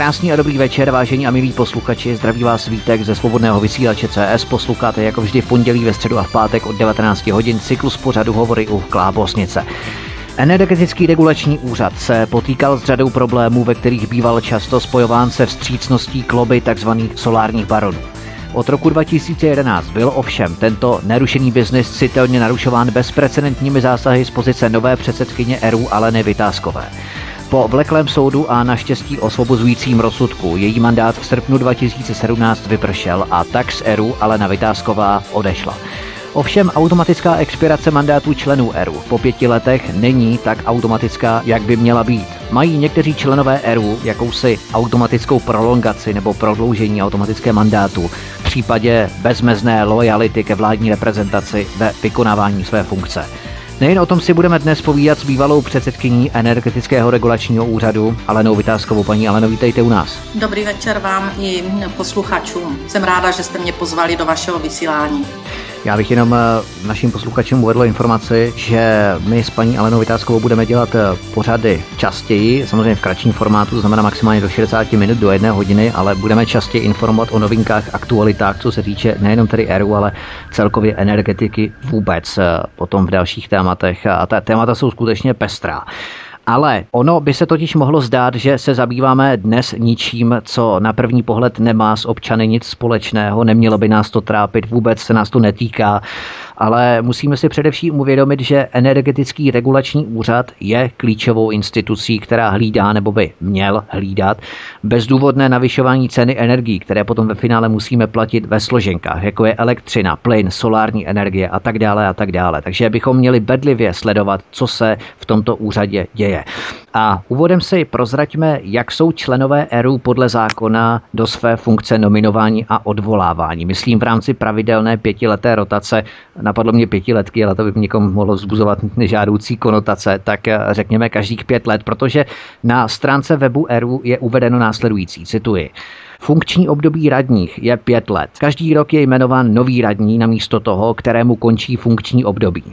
Krásný a dobrý večer, vážení a milí posluchači. Zdraví vás Vítek ze svobodného vysílače CS. Posloucháte jako vždy v pondělí, ve středu a v pátek od 19 hodin cyklus pořadu Hovory u Klábosnice. Energetický regulační úřad se potýkal s řadou problémů, ve kterých býval často spojován se vstřícností kloby tzv. solárních baronů. Od roku 2011 byl ovšem tento nerušený biznis citelně narušován bezprecedentními zásahy z pozice nové předsedkyně ERU Aleny Vytázkové. Po vleklém soudu a naštěstí osvobozujícím rozsudku její mandát v srpnu 2017 vypršel a tak z ERU Alena Vytázková odešla. Ovšem automatická expirace mandátů členů ERU po pěti letech není tak automatická, jak by měla být. Mají někteří členové ERU jakousi automatickou prolongaci nebo prodloužení automatické mandátu v případě bezmezné lojality ke vládní reprezentaci ve vykonávání své funkce. Nejen o tom si budeme dnes povídat s bývalou předsedkyní energetického regulačního úřadu Alenou Vytázkovou. Paní Aleno, vítejte u nás. Dobrý večer vám i posluchačům. Jsem ráda, že jste mě pozvali do vašeho vysílání. Já bych jenom eh, našim posluchačům uvedl informaci, že my s paní Alenou Vytázkovou budeme dělat eh, pořady častěji, samozřejmě v kratším formátu, to znamená maximálně do 60 minut, do jedné hodiny, ale budeme častěji informovat o novinkách, aktualitách, co se týče nejenom tedy ERU, ale celkově energetiky vůbec eh, potom v dalších tématech. A ta témata jsou skutečně pestrá. Ale ono by se totiž mohlo zdát, že se zabýváme dnes ničím, co na první pohled nemá s občany nic společného, nemělo by nás to trápit, vůbec se nás to netýká ale musíme si především uvědomit, že energetický regulační úřad je klíčovou institucí, která hlídá nebo by měl hlídat bezdůvodné navyšování ceny energií, které potom ve finále musíme platit ve složenkách, jako je elektřina, plyn, solární energie a tak dále a tak dále. Takže bychom měli bedlivě sledovat, co se v tomto úřadě děje. A úvodem si prozraďme, jak jsou členové ERU podle zákona do své funkce nominování a odvolávání. Myslím v rámci pravidelné pětileté rotace, napadlo mě pětiletky, ale to by někomu mohlo vzbuzovat nežádoucí konotace, tak řekněme každých pět let, protože na stránce webu ERU je uvedeno následující, cituji. Funkční období radních je pět let. Každý rok je jmenován nový radní na místo toho, kterému končí funkční období.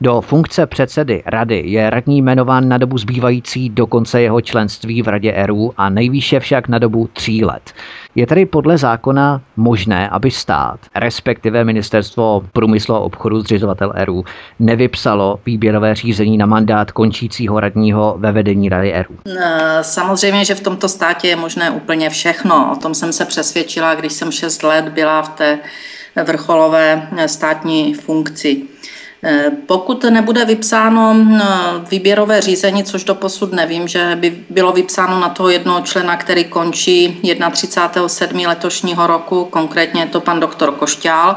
Do funkce předsedy rady je radní jmenován na dobu zbývající do konce jeho členství v radě ERU a nejvýše však na dobu tří let. Je tedy podle zákona možné, aby stát, respektive ministerstvo průmyslu a obchodu, zřizovatel ERU, nevypsalo výběrové řízení na mandát končícího radního ve vedení rady ERU? Samozřejmě, že v tomto státě je možné úplně všechno. O tom jsem se přesvědčila, když jsem šest let byla v té vrcholové státní funkci. Eh, pokud nebude vypsáno eh, výběrové řízení, což do posud nevím, že by bylo vypsáno na toho jednoho člena, který končí 31.7. letošního roku, konkrétně je to pan doktor Košťál,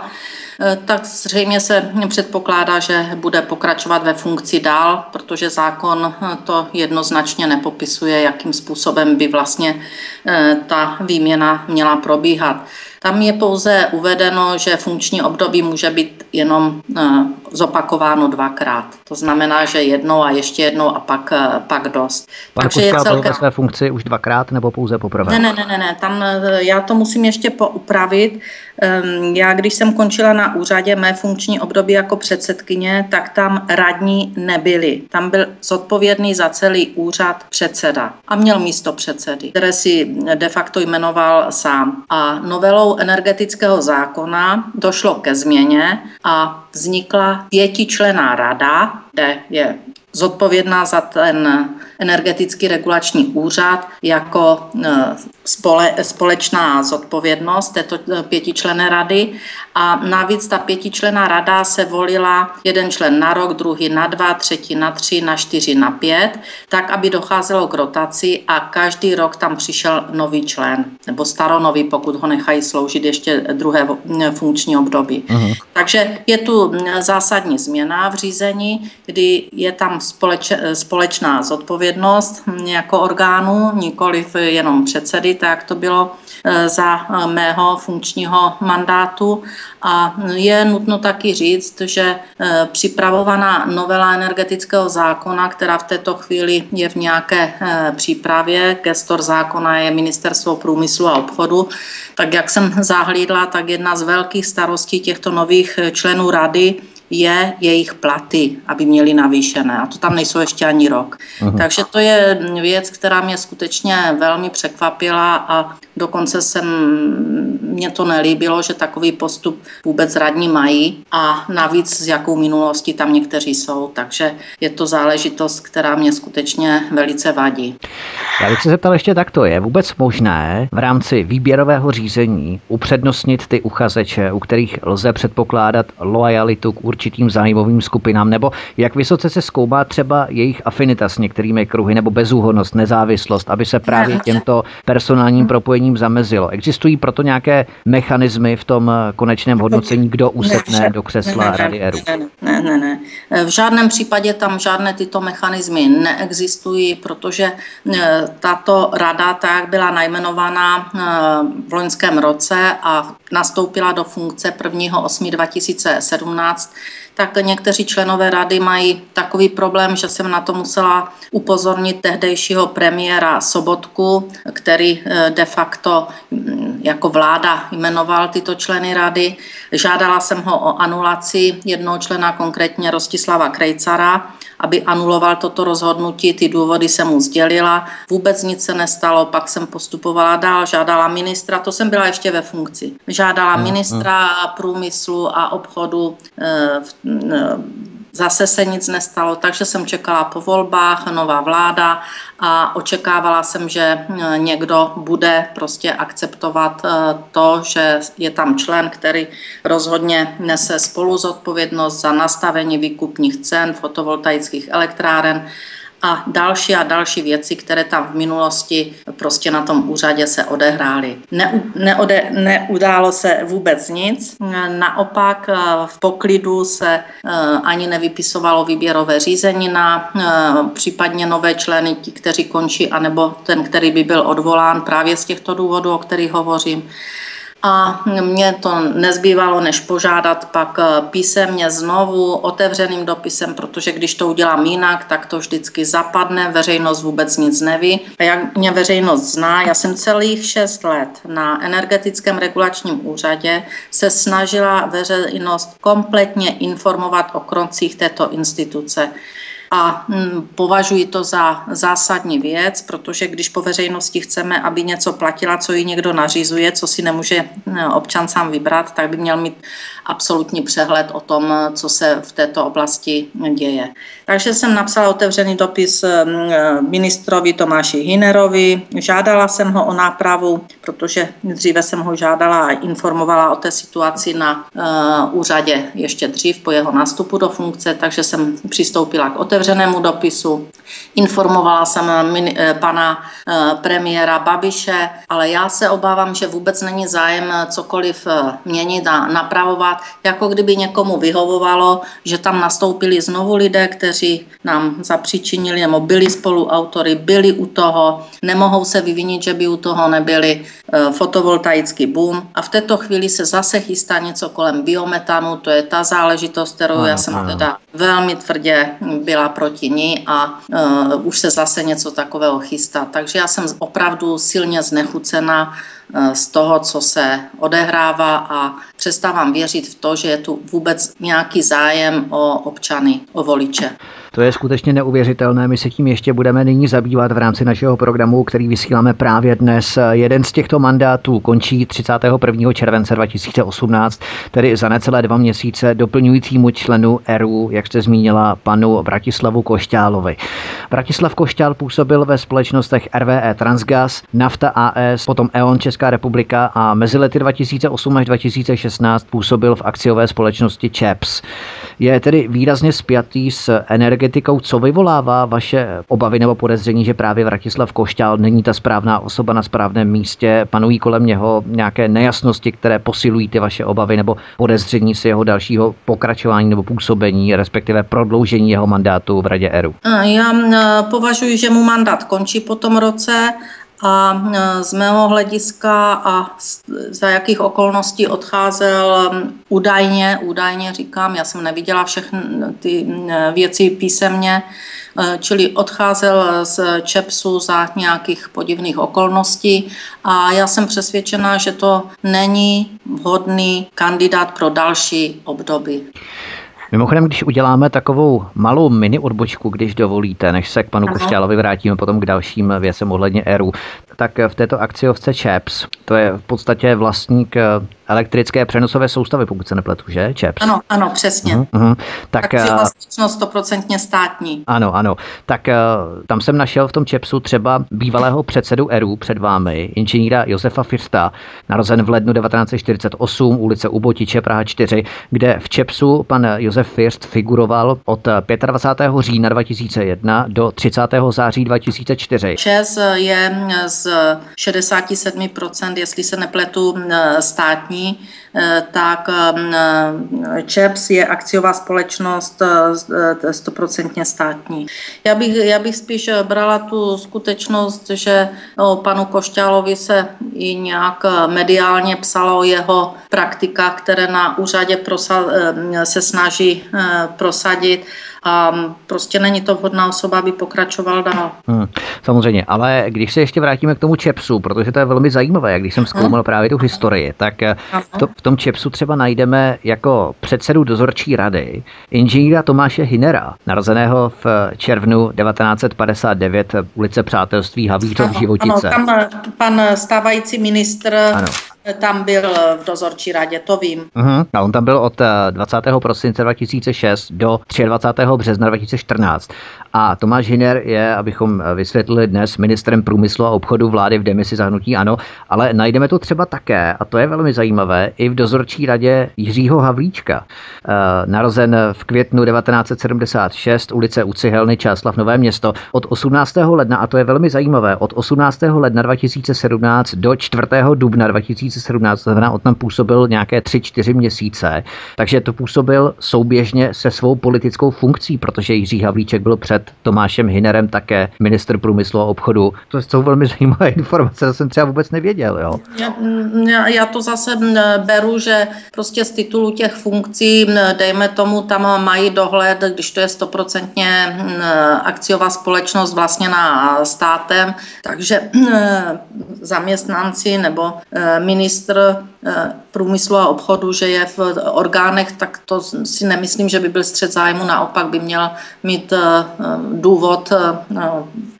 eh, tak zřejmě se předpokládá, že bude pokračovat ve funkci dál, protože zákon to jednoznačně nepopisuje, jakým způsobem by vlastně ta výměna měla probíhat. Tam je pouze uvedeno, že funkční období může být jenom eh, zopakováno dvakrát. To znamená, že jednou a ještě jednou a pak, eh, pak dost. Pan Takže je celkem... své funkci už dvakrát nebo pouze poprvé? Ne, ne, ne, ne, ne. Tam eh, já to musím ještě poupravit. Ehm, já, když jsem končila na úřadě mé funkční období jako předsedkyně, tak tam radní nebyli. Tam byl zodpovědný za celý úřad předseda a měl místo předsedy, které si de facto jmenoval sám. A novelou energetického zákona došlo ke změně a vznikla pětičlená rada, kde je zodpovědná za ten energetický regulační úřad jako e, spole, společná zodpovědnost této e, pětičlené rady a navíc ta pětičlená rada se volila jeden člen na rok, druhý na dva, třetí na tři, na čtyři, na pět, tak, aby docházelo k rotaci a každý rok tam přišel nový člen, nebo staronový, pokud ho nechají sloužit ještě druhé funkční období. Uh-huh. Takže je tu zásadní změna v řízení, kdy je tam společ, společná zodpovědnost jako orgánu, nikoliv jenom předsedy, tak to bylo e, za mého funkčního mandátu. A je nutno taky říct, že e, připravovaná novela energetického zákona, která v této chvíli je v nějaké e, přípravě, gestor zákona je Ministerstvo průmyslu a obchodu, tak jak jsem zahlídla, tak jedna z velkých starostí těchto nových členů rady je jejich platy, aby měli navýšené. A to tam nejsou ještě ani rok. Aha. Takže to je věc, která mě skutečně velmi překvapila a dokonce jsem, mě to nelíbilo, že takový postup vůbec radní mají a navíc s jakou minulostí tam někteří jsou. Takže je to záležitost, která mě skutečně velice vadí. Já bych se zeptal ještě takto, je vůbec možné v rámci výběrového řízení upřednostnit ty uchazeče, u kterých lze předpokládat lojalitu k určitým zájmovým skupinám, nebo jak vysoce se zkoumá třeba jejich afinita s některými kruhy, nebo bezúhodnost, nezávislost, aby se právě těmto personálním propojením zamezilo. Existují proto nějaké mechanismy v tom konečném hodnocení, kdo usedne do křesla ne, ne, Rady ERU? Ne, ne, ne. V žádném případě tam žádné tyto mechanismy neexistují, protože eh, tato rada tak byla najmenovaná eh, v loňském roce a nastoupila do funkce 1.8.2017 tak někteří členové rady mají takový problém, že jsem na to musela upozornit tehdejšího premiéra Sobotku, který eh, de facto mm, jako vláda jmenoval tyto členy rady. Žádala jsem ho o anulaci jednoho člena, konkrétně Rostislava Krejcara, aby anuloval toto rozhodnutí. Ty důvody jsem mu sdělila. Vůbec nic se nestalo, pak jsem postupovala dál, žádala ministra, to jsem byla ještě ve funkci. Žádala ministra průmyslu a obchodu eh, Zase se nic nestalo, takže jsem čekala po volbách, nová vláda a očekávala jsem, že eh, někdo bude prostě akceptovat eh, to, že je tam člen, který rozhodně nese spolu zodpovědnost za nastavení výkupních cen fotovoltaických elektráren a další a další věci, které tam v minulosti prostě na tom úřadě se odehrály. Ne, neode, neudálo se vůbec nic, naopak eh, v poklidu se eh, ani nevypisovalo výběrové řízení na eh, případně nové členy, ti, kteří končí, anebo ten, který by byl odvolán právě z těchto důvodů, o kterých hovořím a mě to nezbývalo, než požádat pak eh, písemně znovu otevřeným dopisem, protože když to udělám jinak, tak to vždycky zapadne, veřejnost vůbec nic neví. A jak mě veřejnost zná, já jsem celých šest let na energetickém regulačním úřadě se snažila veřejnost kompletně informovat o krocích této instituce a hm, považuji to za zásadní věc, protože když po veřejnosti chceme, aby něco platila, co jí někdo nařizuje, co si nemůže hm, občan sám vybrat, tak by měl mít absolutní přehled o tom, co se v této oblasti děje. Takže jsem napsala otevřený dopis hm, ministrovi Tomáši Hinerovi, žádala jsem ho o nápravu, protože dříve jsem ho žádala a informovala o té situaci na uh, úřadě ještě dřív po jeho nástupu do funkce, takže jsem přistoupila k otevřenému dopisu. Informovala jsem eh, pana eh, premiéra Babiše, ale já se obávám, že vůbec není zájem cokoliv eh, měnit a napravovat, jako kdyby někomu vyhovovalo, že tam nastoupili znovu lidé, kteří nám zapříčinili nebo byli spoluautory, byli u toho, nemohou se vyvinit, že by u toho nebyli fotovoltaický boom. A v této chvíli se zase chystá něco kolem biometanu, to je ta záležitost, kterou já jsem teda velmi tvrdě byla proti ní a uh, už se zase něco takového chystá. Takže já jsem opravdu silně znechucena uh, z toho, co se odehrává a přestávám věřit v to, že je tu vůbec nějaký zájem o občany, o voliče. To je skutečně neuvěřitelné. My se tím ještě budeme nyní zabývat v rámci našeho programu, který vysíláme právě dnes. Jeden z těchto mandátů končí 31. července 2018, tedy za necelé dva měsíce doplňujícímu členu ERU, jak jste zmínila, panu Bratislavu Košťálovi. Bratislav Košťál působil ve společnostech RVE Transgas, Nafta AS, potom E.ON Česká republika a mezi lety 2008 až 2016 působil v akciové společnosti ČEPS. Je tedy výrazně spjatý s energetikou co vyvolává vaše obavy nebo podezření, že právě Vratislav Košťál není ta správná osoba na správném místě? Panují kolem něho nějaké nejasnosti, které posilují ty vaše obavy nebo podezření z jeho dalšího pokračování nebo působení, respektive prodloužení jeho mandátu v Radě ERU? Já považuji, že mu mandát končí po tom roce a e, z mého hlediska a za jakých okolností odcházel údajně, údajně říkám, já jsem neviděla všechny ty věci písemně, e, čili odcházel z Čepsu za nějakých podivných okolností a já jsem přesvědčená, že to není vhodný kandidát pro další období. Mimochodem, když uděláme takovou malou mini odbočku, když dovolíte, než se k panu Košťálovi vrátíme potom k dalším věcem ohledně ERU, tak v této akciovce ČEPS, to je v podstatě vlastník eh, elektrické přenosové soustavy, pokud se nepletu, že? ČEPS. Ano, ano, přesně. Uh-huh, uh-huh. Tak, eh, vlastničnost stoprocentně státní. Ano, ano. Tak uh, tam jsem našel v tom ČEPSu třeba bývalého předsedu ERU před vámi, inženýra Josefa Firsta, narozen v lednu 1948, ulice Ubotiče, Praha 4, kde v ČEPSu pan Josef First figuroval od 25. října 2001 do 30. září 2004. ČES je z 67%, jestli se nepletu, státní eh, tak ČEPS je akciová společnost eh, stoprocentně státní. Já bych, já bych spíš brala tu skutečnost, že o panu Košťálovi se i nějak mediálně psalo o jeho praktika, které na úřadě prosa, se snaží prosadit a prostě není to vhodná osoba, aby pokračoval dál. Hmm, samozřejmě, ale když se ještě vrátíme k tomu Čepsu, protože to je velmi zajímavé, když jsem zkoumal právě tu historii, tak eh, to, v tom Čepsu třeba najdeme jako předsedu dozorčí rady inženýra Tomáše Hinera, narozeného v červnu 1959 ulice Přátelství Havířov Životice. Ano, tam pan stávající ministr ano tam byl v dozorčí radě, to vím. Uh-huh. A on tam byl od 20. Eh, prosince 2006 do 23. března 2014. A Tomáš Hiner je, abychom eh, vysvětlili dnes, ministrem průmyslu a obchodu vlády v demisi zahnutí ano, ale najdeme to třeba také, a to je velmi zajímavé, i v dozorčí radě Jiřího Havlíčka. E, narozen v květnu 1976, ulice u Cihelny, Čáslav, Nové město, od 18. ledna, a to je velmi zajímavé, od 18. ledna 2017 do 4. dubna 2017, to znamená, on tam působil nějaké 3-4 měsíce, takže to působil souběžně se svou politickou funkcí, protože Jiří Havlíček byl před Tomášem Hinerem také minister průmyslu a obchodu. To jsou velmi zajímavé informace, to jsem třeba vůbec nevěděl. Jo. Já, já to zase beru, že prostě z titulu těch funkcí, dejme tomu, tam mají dohled, když to je stoprocentně akciová společnost vlastně na státem, takže zaměstnanci nebo e, ministr e, průmyslu a obchodu, že je v orgánech, tak to si nemyslím, že by byl střed zájmu, naopak by měl mít e, důvod eh,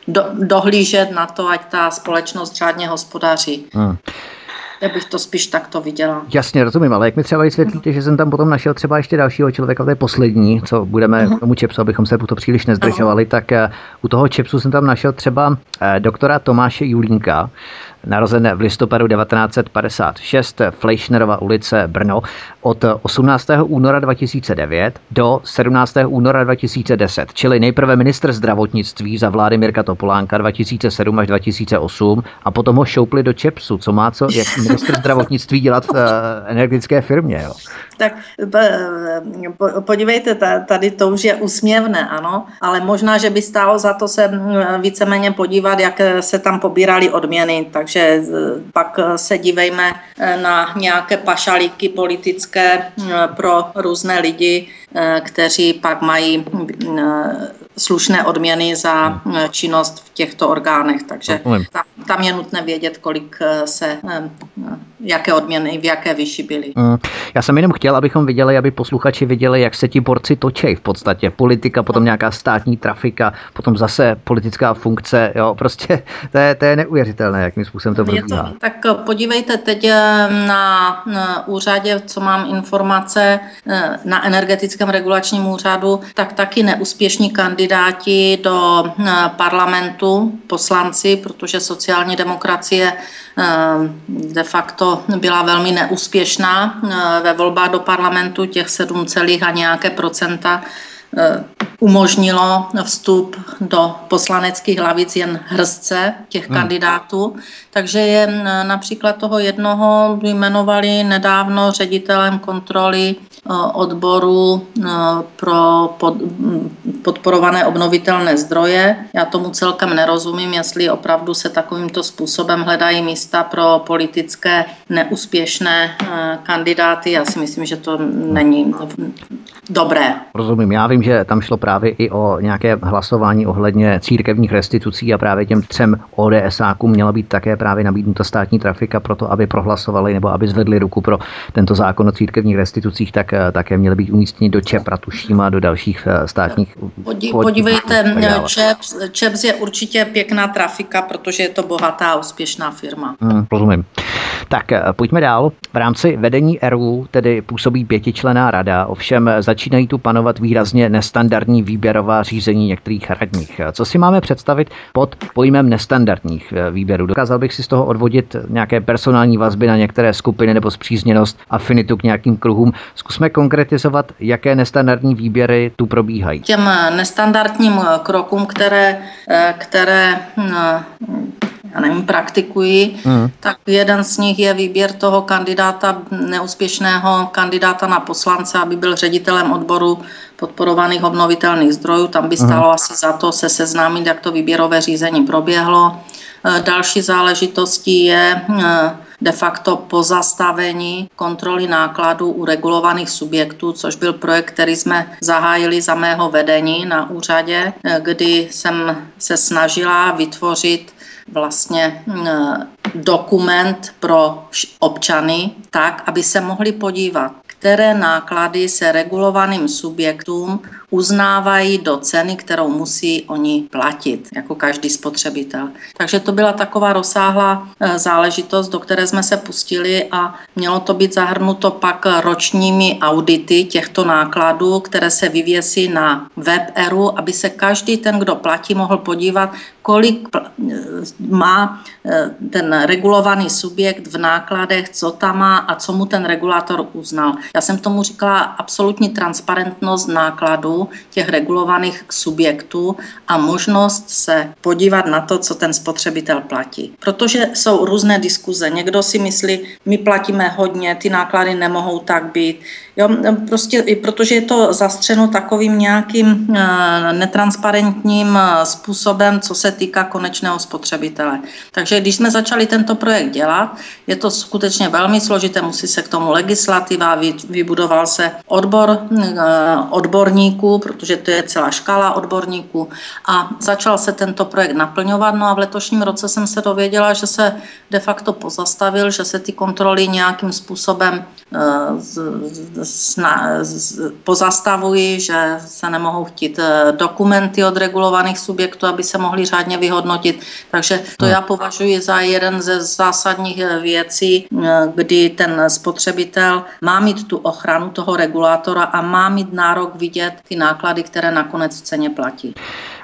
do, dohlížet na to, ať ta společnost řádně hospodaří. Hmm. Já bych to spíš takto viděla. Jasně, rozumím, ale jak mi třeba vysvětlíte, že jsem tam potom našel třeba ještě dalšího člověka, to je poslední, co budeme uh-huh. k tomu čepsu, abychom se to příliš nezdržovali, uh-huh. tak u toho čepsu jsem tam našel třeba doktora Tomáše Julínka, narozen v listopadu 1956, Fleischnerova ulice Brno, od 18. února 2009 do 17. února 2010, čili nejprve ministr zdravotnictví za vlády Mirka Topolánka 2007 až 2008 a potom ho šoupli do Čepsu, co má co jak ministr zdravotnictví dělat v uh, energetické firmě. Jo. Tak podívejte, tady to už je úsměvné, ano, ale možná, že by stálo za to se víceméně podívat, jak se tam pobírali odměny, takže e, pak se dívejme e, na nějaké pašalíky politické pro různé lidi, kteří pak mají slušné odměny za hmm. eh, činnost v těchto orgánech. Takže tam, tam je nutné vědět, kolik eh, se, eh, jaké odměny, v jaké vyšší byly. Já jsem jenom chtěl, abychom viděli, aby posluchači viděli, jak se ti borci točí v podstatě. Politika, potom nějaká státní trafika, potom zase politická funkce. Jo, prostě to je, to je neuvěřitelné, jakým způsobem to probíhá. Tak podívejte teď na, na úřadě, co mám informace, na energetickém regulačním úřadu, tak taky neúspěšní kandidát kandidáti do eh, parlamentu, poslanci, protože sociální demokracie eh, de facto byla velmi neúspěšná eh, ve volbách do parlamentu, těch 7, a nějaké procenta umožnilo vstup do poslaneckých hlavic jen hrstce těch hmm. kandidátů. Takže je například toho jednoho jmenovali nedávno ředitelem kontroly odboru pro podporované obnovitelné zdroje. Já tomu celkem nerozumím, jestli opravdu se takovýmto způsobem hledají místa pro politické neúspěšné kandidáty. Já si myslím, že to není dobré. Rozumím, já vím, že tam šlo právě i o nějaké hlasování ohledně církevních restitucí a právě těm třem ODSákům měla být také právě nabídnuta státní trafika pro to, aby prohlasovali nebo aby zvedli ruku pro tento zákon o církevních restitucích, tak eh, také měly být umístěni do Čepra, tuším, a do dalších eh, státních. Podí, podívejte, Čeps, Čeps je určitě pěkná trafika, protože je to bohatá a úspěšná firma. Hmm, rozumím. Tak eh, pojďme dál. V rámci vedení RU tedy působí pětičlená rada, ovšem začínají tu panovat výrazně nestandardní výběrová řízení některých radních. Co si máme představit pod pojmem nestandardních eh, výběrů? Dokázal bych si z toho odvodit nějaké personální vazby na některé skupiny nebo zpřízněnost, afinitu k nějakým kruhům. Zkusme konkretizovat, jaké nestandardní výběry tu probíhají. Těm nestandardním krokům, které, eh, které hm, já nevím, praktikuji, mm. tak jeden z nich je výběr toho kandidáta, neúspěšného kandidáta na poslance, aby byl ředitelem odboru podporovaných obnovitelných zdrojů. Tam by stalo mm. asi za to se seznámit, jak to výběrové řízení proběhlo. E, další záležitostí je e, de facto pozastavení kontroly nákladů u regulovaných subjektů, což byl projekt, který jsme zahájili za mého vedení na úřadě, e, kdy jsem se snažila vytvořit vlastně eh, dokument pro občany tak, aby se mohli podívat, které náklady se regulovaným subjektům uznávají do ceny, kterou musí oni platit, jako každý spotřebitel. Takže to byla taková rozsáhlá eh, záležitost, do které jsme se pustili a mělo to být zahrnuto pak ročními audity těchto nákladů, které se vyvěsí na web ERU, aby se každý ten, kdo platí, mohl podívat, kolik eh, má eh, ten regulovaný subjekt v nákladech, co tam má a co mu ten regulátor uznal. Já jsem tomu říkala absolutní transparentnost nákladů těch regulovaných subjektů a možnost se podívat na to, co ten spotřebitel platí. Protože jsou různé diskuze. Někdo si myslí, my platíme hodně, ty náklady nemohou tak být. Jo, prostě, protože je to zastřeno takovým nějakým eh, netransparentním eh, způsobem, co se týká konečného spotřebitele. Takže když jsme začali tento projekt dělat, je to skutečně velmi složité, musí se k tomu legislativa, vybudoval se odbor eh, odborníků, protože to je celá škála odborníků a začal se tento projekt naplňovat. No a v letošním roce jsem se dověděla, že se de facto pozastavil, že se ty kontroly nějakým způsobem pozastavuji, že se nemohou chtít eh, dokumenty od regulovaných subjektů, aby se mohly řádně vyhodnotit. Takže to hmm. já považuji za jeden ze zásadních eh, věcí, eh, kdy ten spotřebitel má mít tu ochranu toho regulátora a má mít nárok vidět ty náklady, které nakonec v ceně platí.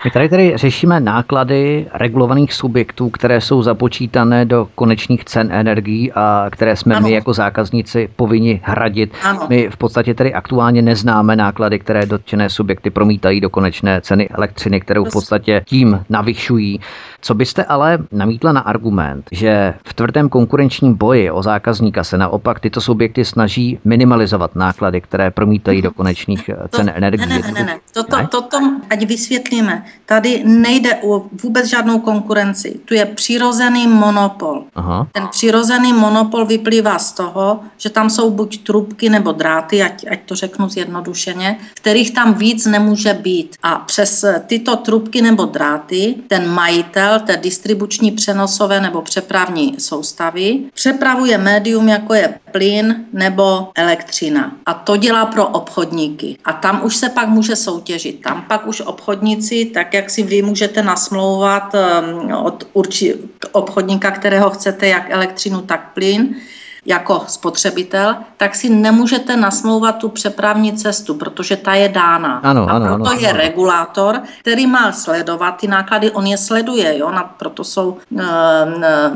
My tady tedy řešíme náklady regulovaných subjektů, které jsou započítané do konečných cen energií a které jsme ano. my jako zákazníci povinni hradit. Ano. My v podstatě tedy aktuálně neznáme náklady, které dotčené subjekty promítají do konečné ceny elektřiny, kterou v podstatě tím navyšují. Co byste ale namítla na argument, že v tvrdém konkurenčním boji o zákazníka se naopak tyto subjekty snaží minimalizovat náklady, které promítají do konečných eh, cen energií? Ne, ne, ne, ne. Toto, ne? toto, ať vysvětlíme. Tady nejde o vůbec žádnou konkurenci. Tu je přirozený monopol. Aha. Ten přirozený monopol vyplývá z toho, že tam jsou buď trubky nebo dráty, ať, ať to řeknu zjednodušeně, kterých tam víc nemůže být. A přes tyto trubky nebo dráty ten majitel té distribuční přenosové nebo přepravní soustavy přepravuje médium, jako je plyn nebo elektřina. A to dělá pro obchodníky. A tam už se pak může soutěžit. Tam pak už obchodníci, tak jak si vy můžete nasmlouvat um, od urči, obchodníka, kterého chcete, jak elektřinu, tak plyn, jako spotřebitel, tak si nemůžete nasmlouvat tu přepravní cestu, protože ta je dána. Ano, a proto ano, je ano. regulátor, který má sledovat ty náklady, on je sleduje, jo? Na, proto jsou e, e,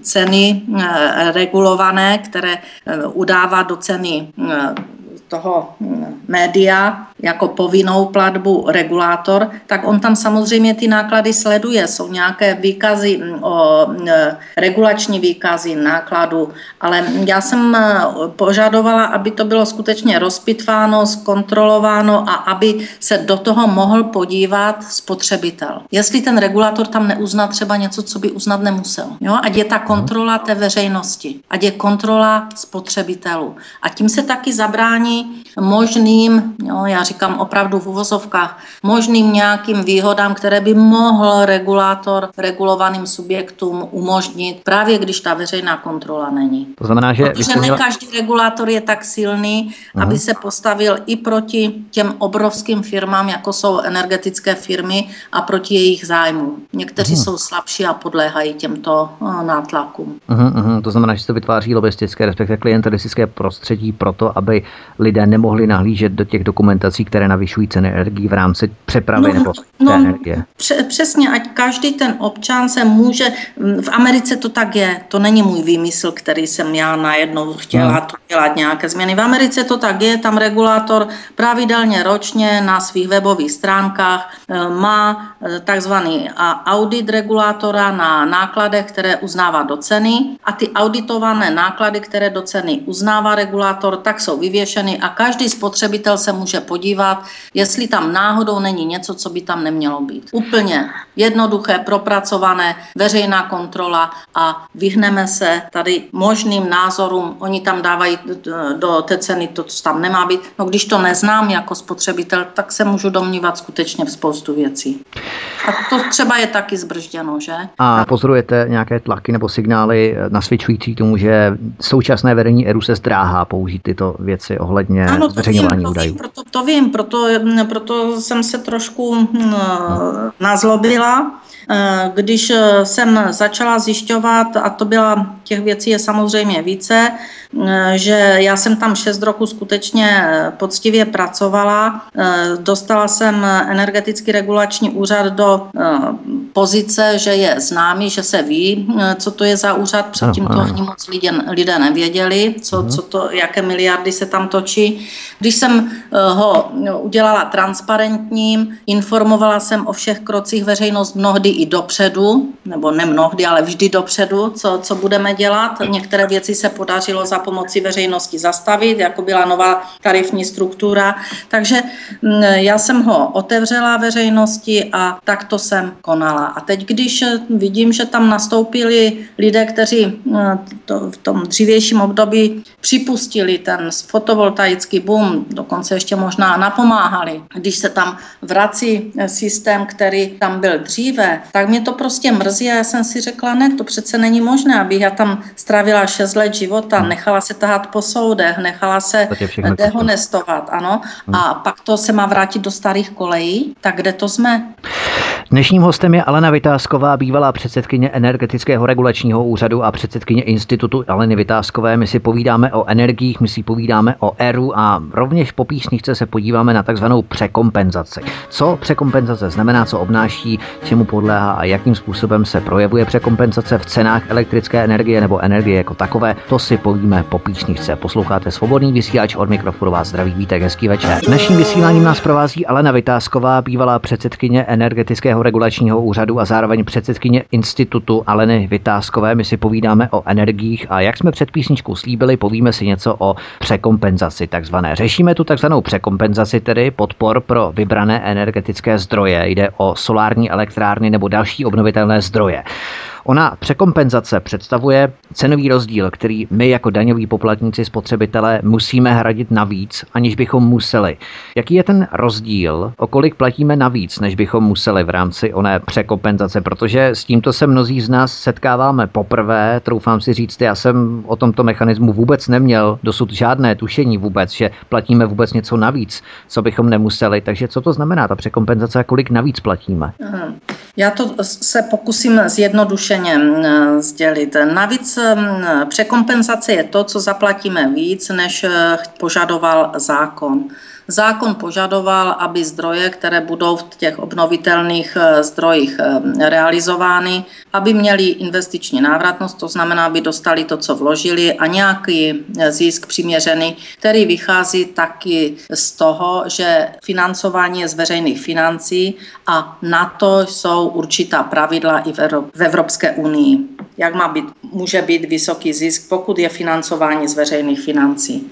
ceny e, regulované, které e, udává do ceny e, toho média jako povinnou platbu regulátor, tak on tam samozřejmě ty náklady sleduje. Jsou nějaké výkazy mm, o e, regulační výkazy nákladu, ale já jsem e, požadovala, aby to bylo skutečně rozpitváno, zkontrolováno a aby se do toho mohl podívat spotřebitel. Jestli ten regulátor tam neuzná třeba něco, co by uznat nemusel. Jo? Ať je ta kontrola té veřejnosti, ať je kontrola spotřebitelů. A tím se taky zabrání možným, jo, já říkám opravdu v uvozovkách, možným nějakým výhodám, které by mohl regulátor regulovaným subjektům umožnit, právě když ta veřejná kontrola není. To znamená, že... Protože ne každý regulátor je tak silný, uh-huh. aby se postavil i proti těm obrovským firmám, jako jsou energetické firmy a proti jejich zájmům. Někteří uh-huh. jsou slabší a podléhají těmto uh, nátlakům. Uh-huh, uh-huh. To znamená, že se vytváří lobistické, respektive klientelistické prostředí pro to, aby lidé nemohli nahlížet do těch dokumentací, které navyšují ceny energií v rámci přepravy no, nebo té no, energie. Přesně, ať každý ten občan se může, v Americe to tak je, to není můj výmysl, který jsem já najednou chtěla hmm. to dělat nějaké změny. V Americe to tak je, tam regulátor pravidelně ročně na svých webových stránkách eh, má eh, takzvaný audit regulátora na nákladech, které uznává do ceny a ty auditované náklady, které do ceny uznává regulátor, tak jsou vyvěšeny a každý spotřebitel se může podívat, jestli tam náhodou není něco, co by tam nemělo být. Úplně jednoduché, propracované, veřejná kontrola a vyhneme se tady možným názorům. Oni tam dávají do té ceny to, co tam nemá být. No když to neznám jako spotřebitel, tak se můžu domnívat skutečně v spoustu věcí. A to třeba je taky zbržděno, že? A pozorujete nějaké tlaky nebo signály nasvědčující tomu, že současné vedení ERU se zdráhá použít tyto věci ohledně ano, zveřejňování údajů? Proto, to vím, proto, proto jsem se trošku hm, nazlobila Eh, když eh, jsem začala zjišťovat, a to byla, těch věcí je samozřejmě více, že já jsem tam 6 roku skutečně poctivě pracovala. Dostala jsem energetický regulační úřad do pozice, že je známý, že se ví, co to je za úřad. Předtím to ani moc lidé, lidé nevěděli, co, mhm. co to, jaké miliardy se tam točí. Když jsem ho udělala transparentním, informovala jsem o všech krocích veřejnost mnohdy i dopředu, nebo ne mnohdy, ale vždy dopředu, co, co budeme dělat. Některé věci se podařilo za pomoci veřejnosti zastavit, jako byla nová tarifní struktura. Takže mm, já jsem ho otevřela veřejnosti a takto jsem konala. A teď, když vidím, že tam nastoupili lidé, kteří mm, to, v tom dřívějším období připustili ten fotovoltaický boom, dokonce ještě možná napomáhali, když se tam vrací systém, který tam byl dříve, tak mě to prostě mrzí a já jsem si řekla, ne, to přece není možné, abych já tam strávila 6 let života, hmm. nechala se tahat po soudech, nechala se dehonestovat, ano, hmm. a pak to se má vrátit do starých kolejí, tak kde to jsme? Dnešním hostem je Alena Vytázková, bývalá předsedkyně Energetického regulačního úřadu a předsedkyně Institutu Aleny Vytázkové. My si povídáme o energiích, my si povídáme o ERU a rovněž po písničce se podíváme na takzvanou překompenzaci. Co překompenzace znamená, co obnáší, čemu podléhá a jakým způsobem se projevuje překompenzace v cenách elektrické energie nebo energie jako takové, to si povíme po písničce. Posloucháte svobodný vysílač od mikrofonu vás zdraví vítek, hezký večer. Dnešním vysíláním nás provází Alena Vytázková, bývalá předsedkyně Energetického regulačního úřadu a zároveň předsedkyně institutu Aleny Vytázkové. My si povídáme o energiích a jak jsme před písničkou slíbili, povíme si něco o překompenzaci takzvané. Řešíme tu takzvanou překompenzaci, tedy podpor pro vybrané energetické zdroje. Jde o solární elektrárny nebo další obnovitelné zdroje. Ona překompenzace představuje cenový rozdíl, který my jako daňoví poplatníci spotřebitelé musíme hradit navíc, aniž bychom museli. Jaký je ten rozdíl, o kolik platíme navíc, než bychom museli v rámci oné překompenzace, protože s tímto se mnozí z nás setkáváme poprvé, troufám si říct, já jsem o tomto mechanismu vůbec neměl dosud žádné tušení vůbec, že platíme vůbec něco navíc, co bychom nemuseli. Takže co to znamená ta překompenzace a kolik navíc platíme? Já to se pokusím zjednodušit eh, sdělit. Navíc mm, překompenzace je to, co zaplatíme víc, než eh, požadoval zákon. Zákon požadoval, aby zdroje, které budou v těch obnovitelných eh, zdrojích eh, realizovány, aby měli investiční návratnost, to znamená, aby dostali to, co vložili a nějaký eh, zisk přiměřený, který vychází taky z toho, že financování je z veřejných financí a na to jsou určitá pravidla i v Evropské unii. Jak má být, může být vysoký zisk, pokud je financování z veřejných financí.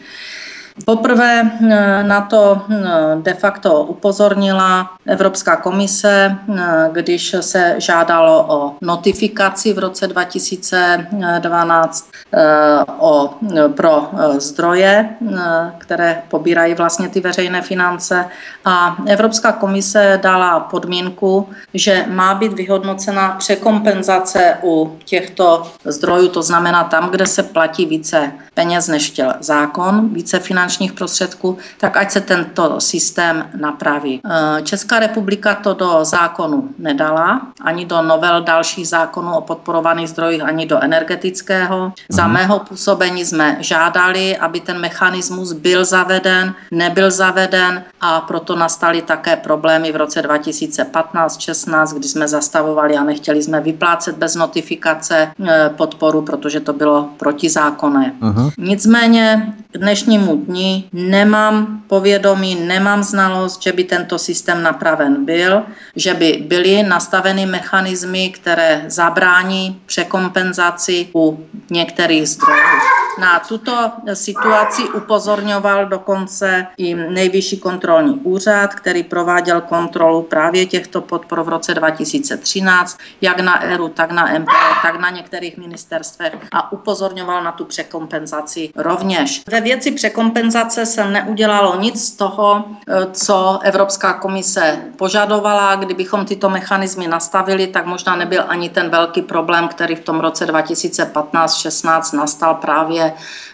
Poprvé eh, na to eh, de facto upozornila Evropská komise, eh, když se žádalo o notifikaci v roce 2012 o, pro zdroje, které pobírají vlastně ty veřejné finance. A Evropská komise dala podmínku, že má být vyhodnocena překompenzace u těchto zdrojů, to znamená tam, kde se platí více peněz než chtěl zákon, více finančních prostředků, tak ať se tento systém napraví. Eh, Česká republika to do zákonu nedala, ani do novel dalších zákonů o podporovaných zdrojích, ani do energetického. Za mhm. mého působení jsme žádali, aby ten mechanismus byl zaveden, nebyl zaveden a proto nastaly také problémy v roce 2015-16, kdy jsme zastavovali a nechtěli jsme vyplácet bez notifikace eh, podporu, protože to bylo protizákonné. Uh-huh. Nicméně k dnešnímu dni nemám povědomí, nemám znalost, že by tento systém napraven byl, že by byly nastaveny mechanismy, které zabrání překompenzaci u některých zdrojů. Na tuto situaci upozorňoval dokonce i nejvyšší kontrolní úřad, který prováděl kontrolu právě těchto podpor v roce 2013, jak na ERU, tak na MP, tak na některých ministerstvech a upozorňoval na tu překompenzaci rovněž. Ve věci překompenzace se neudělalo nic z toho, co Evropská komise požadovala. Kdybychom tyto mechanismy nastavili, tak možná nebyl ani ten velký problém, který v tom roce 2015-16 nastal právě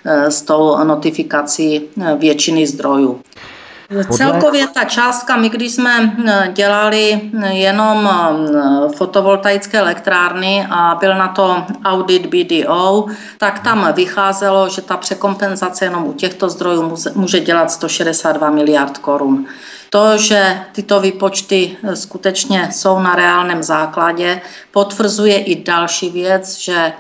Eh, s tou notifikací eh, většiny zdrojů. Celkově ta částka, my když jsme eh, dělali jenom fotovoltaické elektrárny a byl na to audit BDO, tak tam vycházelo, že ta překompenzace jenom u těchto zdrojů může dělat 162 miliard korun. To, že tyto výpočty eh, skutečně jsou na reálném základě, potvrzuje i další věc, že eh,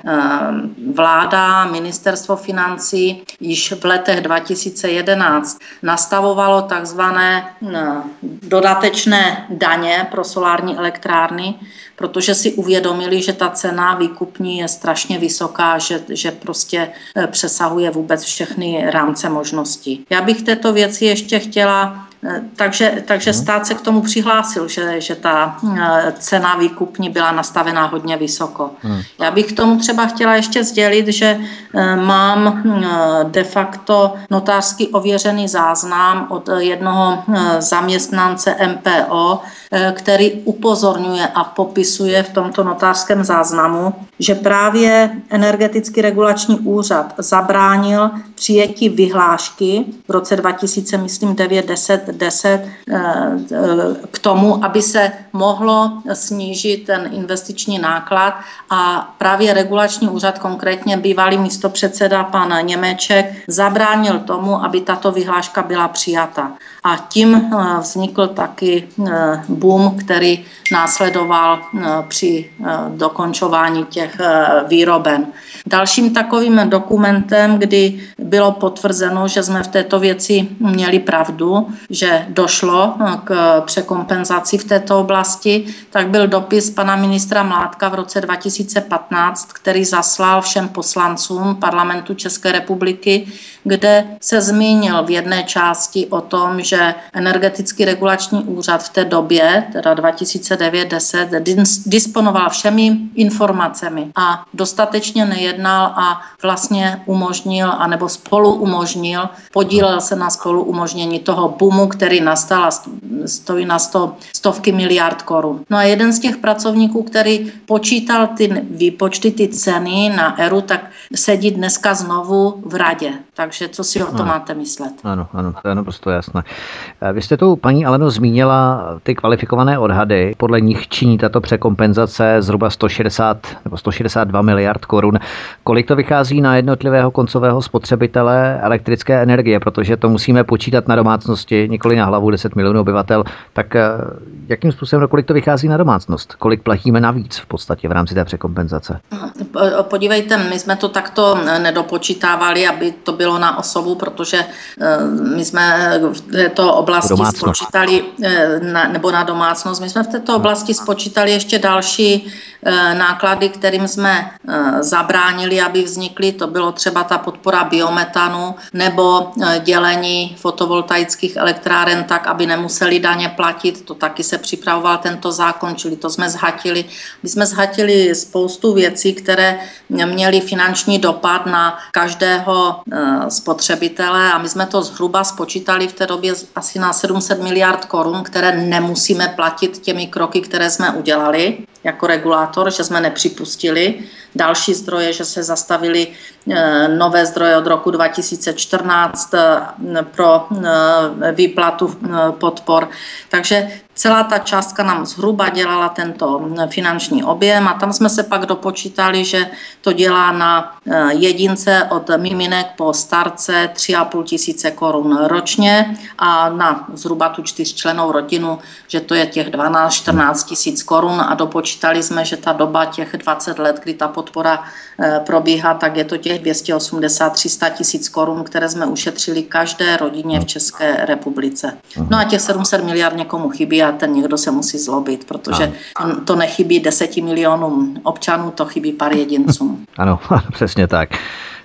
vláda, ministerstvo financí již v letech 2011 nastavovalo takzvané eh, dodatečné daně pro solární elektrárny, protože si uvědomili, že ta cena výkupní je strašně vysoká, že, že prostě přesahuje vůbec všechny rámce možností. Já bych této věci ještě chtěla takže, takže mhm. stát se k tomu přihlásil, že, že ta eh, cena výkupní byla nastavená hodně vysoko. Hmm. Já bych k tomu třeba chtěla ještě sdělit, že eh, mám eh, de facto notářsky ověřený záznam od jednoho zaměstnance MPO, který upozorňuje a popisuje v tomto notářském záznamu, že právě energetický regulační úřad zabránil přijetí vyhlášky v roce 2000, myslím 9, 10, 10 k tomu, aby se mohlo snížit ten investiční náklad a právě regulační úřad, konkrétně bývalý místopředseda pan Němeček, zabránil tomu, aby tato vyhláška byla přijata. A tím eh, vznikl taky eh, boom, který následoval eh, při dokončování těch výroben. Dalším takovým dokumentem, kdy bylo potvrzeno, že jsme v této věci měli pravdu, že došlo k překompenzaci v této oblasti, tak byl dopis pana ministra Mládka v roce 2015, který zaslal všem poslancům parlamentu České republiky, kde se zmínil v jedné části o tom, že energetický regulační úřad v té době, teda 2009-10, disponoval všemi informacemi a dostatečně nejednal a vlastně umožnil, anebo spolu umožnil, podílel se na spolu umožnění toho boomu, který nastal a stojí na sto, stovky miliard korun. No a jeden z těch pracovníků, který počítal ty výpočty, ty ceny na ERU, tak sedí dneska znovu v radě Takže co si o to ano. máte myslet? Ano, ano, to je naprosto jasné. Eh, vy jste tu, paní Aleno, zmínila ty kvalifikované odhady. Podle nich činí tato překompenzace zhruba 160 nebo 162 miliard korun. Kolik to vychází na jednotlivého koncového spotřebitele elektrické energie, protože to musíme počítat na domácnosti, nikoli na hlavu 10 milionů obyvatel. Tak eh, jakým způsobem, kolik to vychází na domácnost? Kolik platíme navíc v podstatě v rámci té překompenzace? Podívejte, my jsme to takto nedopočítávali, aby to bylo na osobu, protože eh, my jsme v této oblasti domácnost. spočítali, eh, nebo na domácnost, my jsme v této oblasti spočítali ještě další Eh, náklady, kterým jsme eh, zabránili, aby vznikly. To bylo třeba ta podpora biometanu nebo eh, dělení fotovoltaických elektráren tak, aby nemuseli daně platit. To taky se připravoval tento zákon, čili to jsme zhatili. My jsme zhatili spoustu věcí, které měly finanční dopad na každého spotřebitele a my jsme to zhruba spočítali v té době asi na 700 miliard korun, které nemusíme platit těmi kroky, které jsme udělali jako regulátor, že jsme nepřipustili další zdroje, že se zastavili eh, nové zdroje od roku 2014 eh, pro eh, výplatu podpor. Takže Celá ta částka nám zhruba dělala tento finanční objem a tam jsme se pak dopočítali, že to dělá na jedince od miminek po starce 3,5 tisíce korun ročně a na zhruba tu čtyřčlenou rodinu, že to je těch 12-14 tisíc korun a dopočítali jsme, že ta doba těch 20 let, kdy ta podpora eh, probíhá, tak je to těch 280-300 tisíc korun, které jsme ušetřili každé rodině v České republice. No a těch 700 miliard někomu chybí a ten někdo se musí zlobit, protože to nechybí 10 milionům občanů, to chybí pár jedincům. Ano, přesně tak.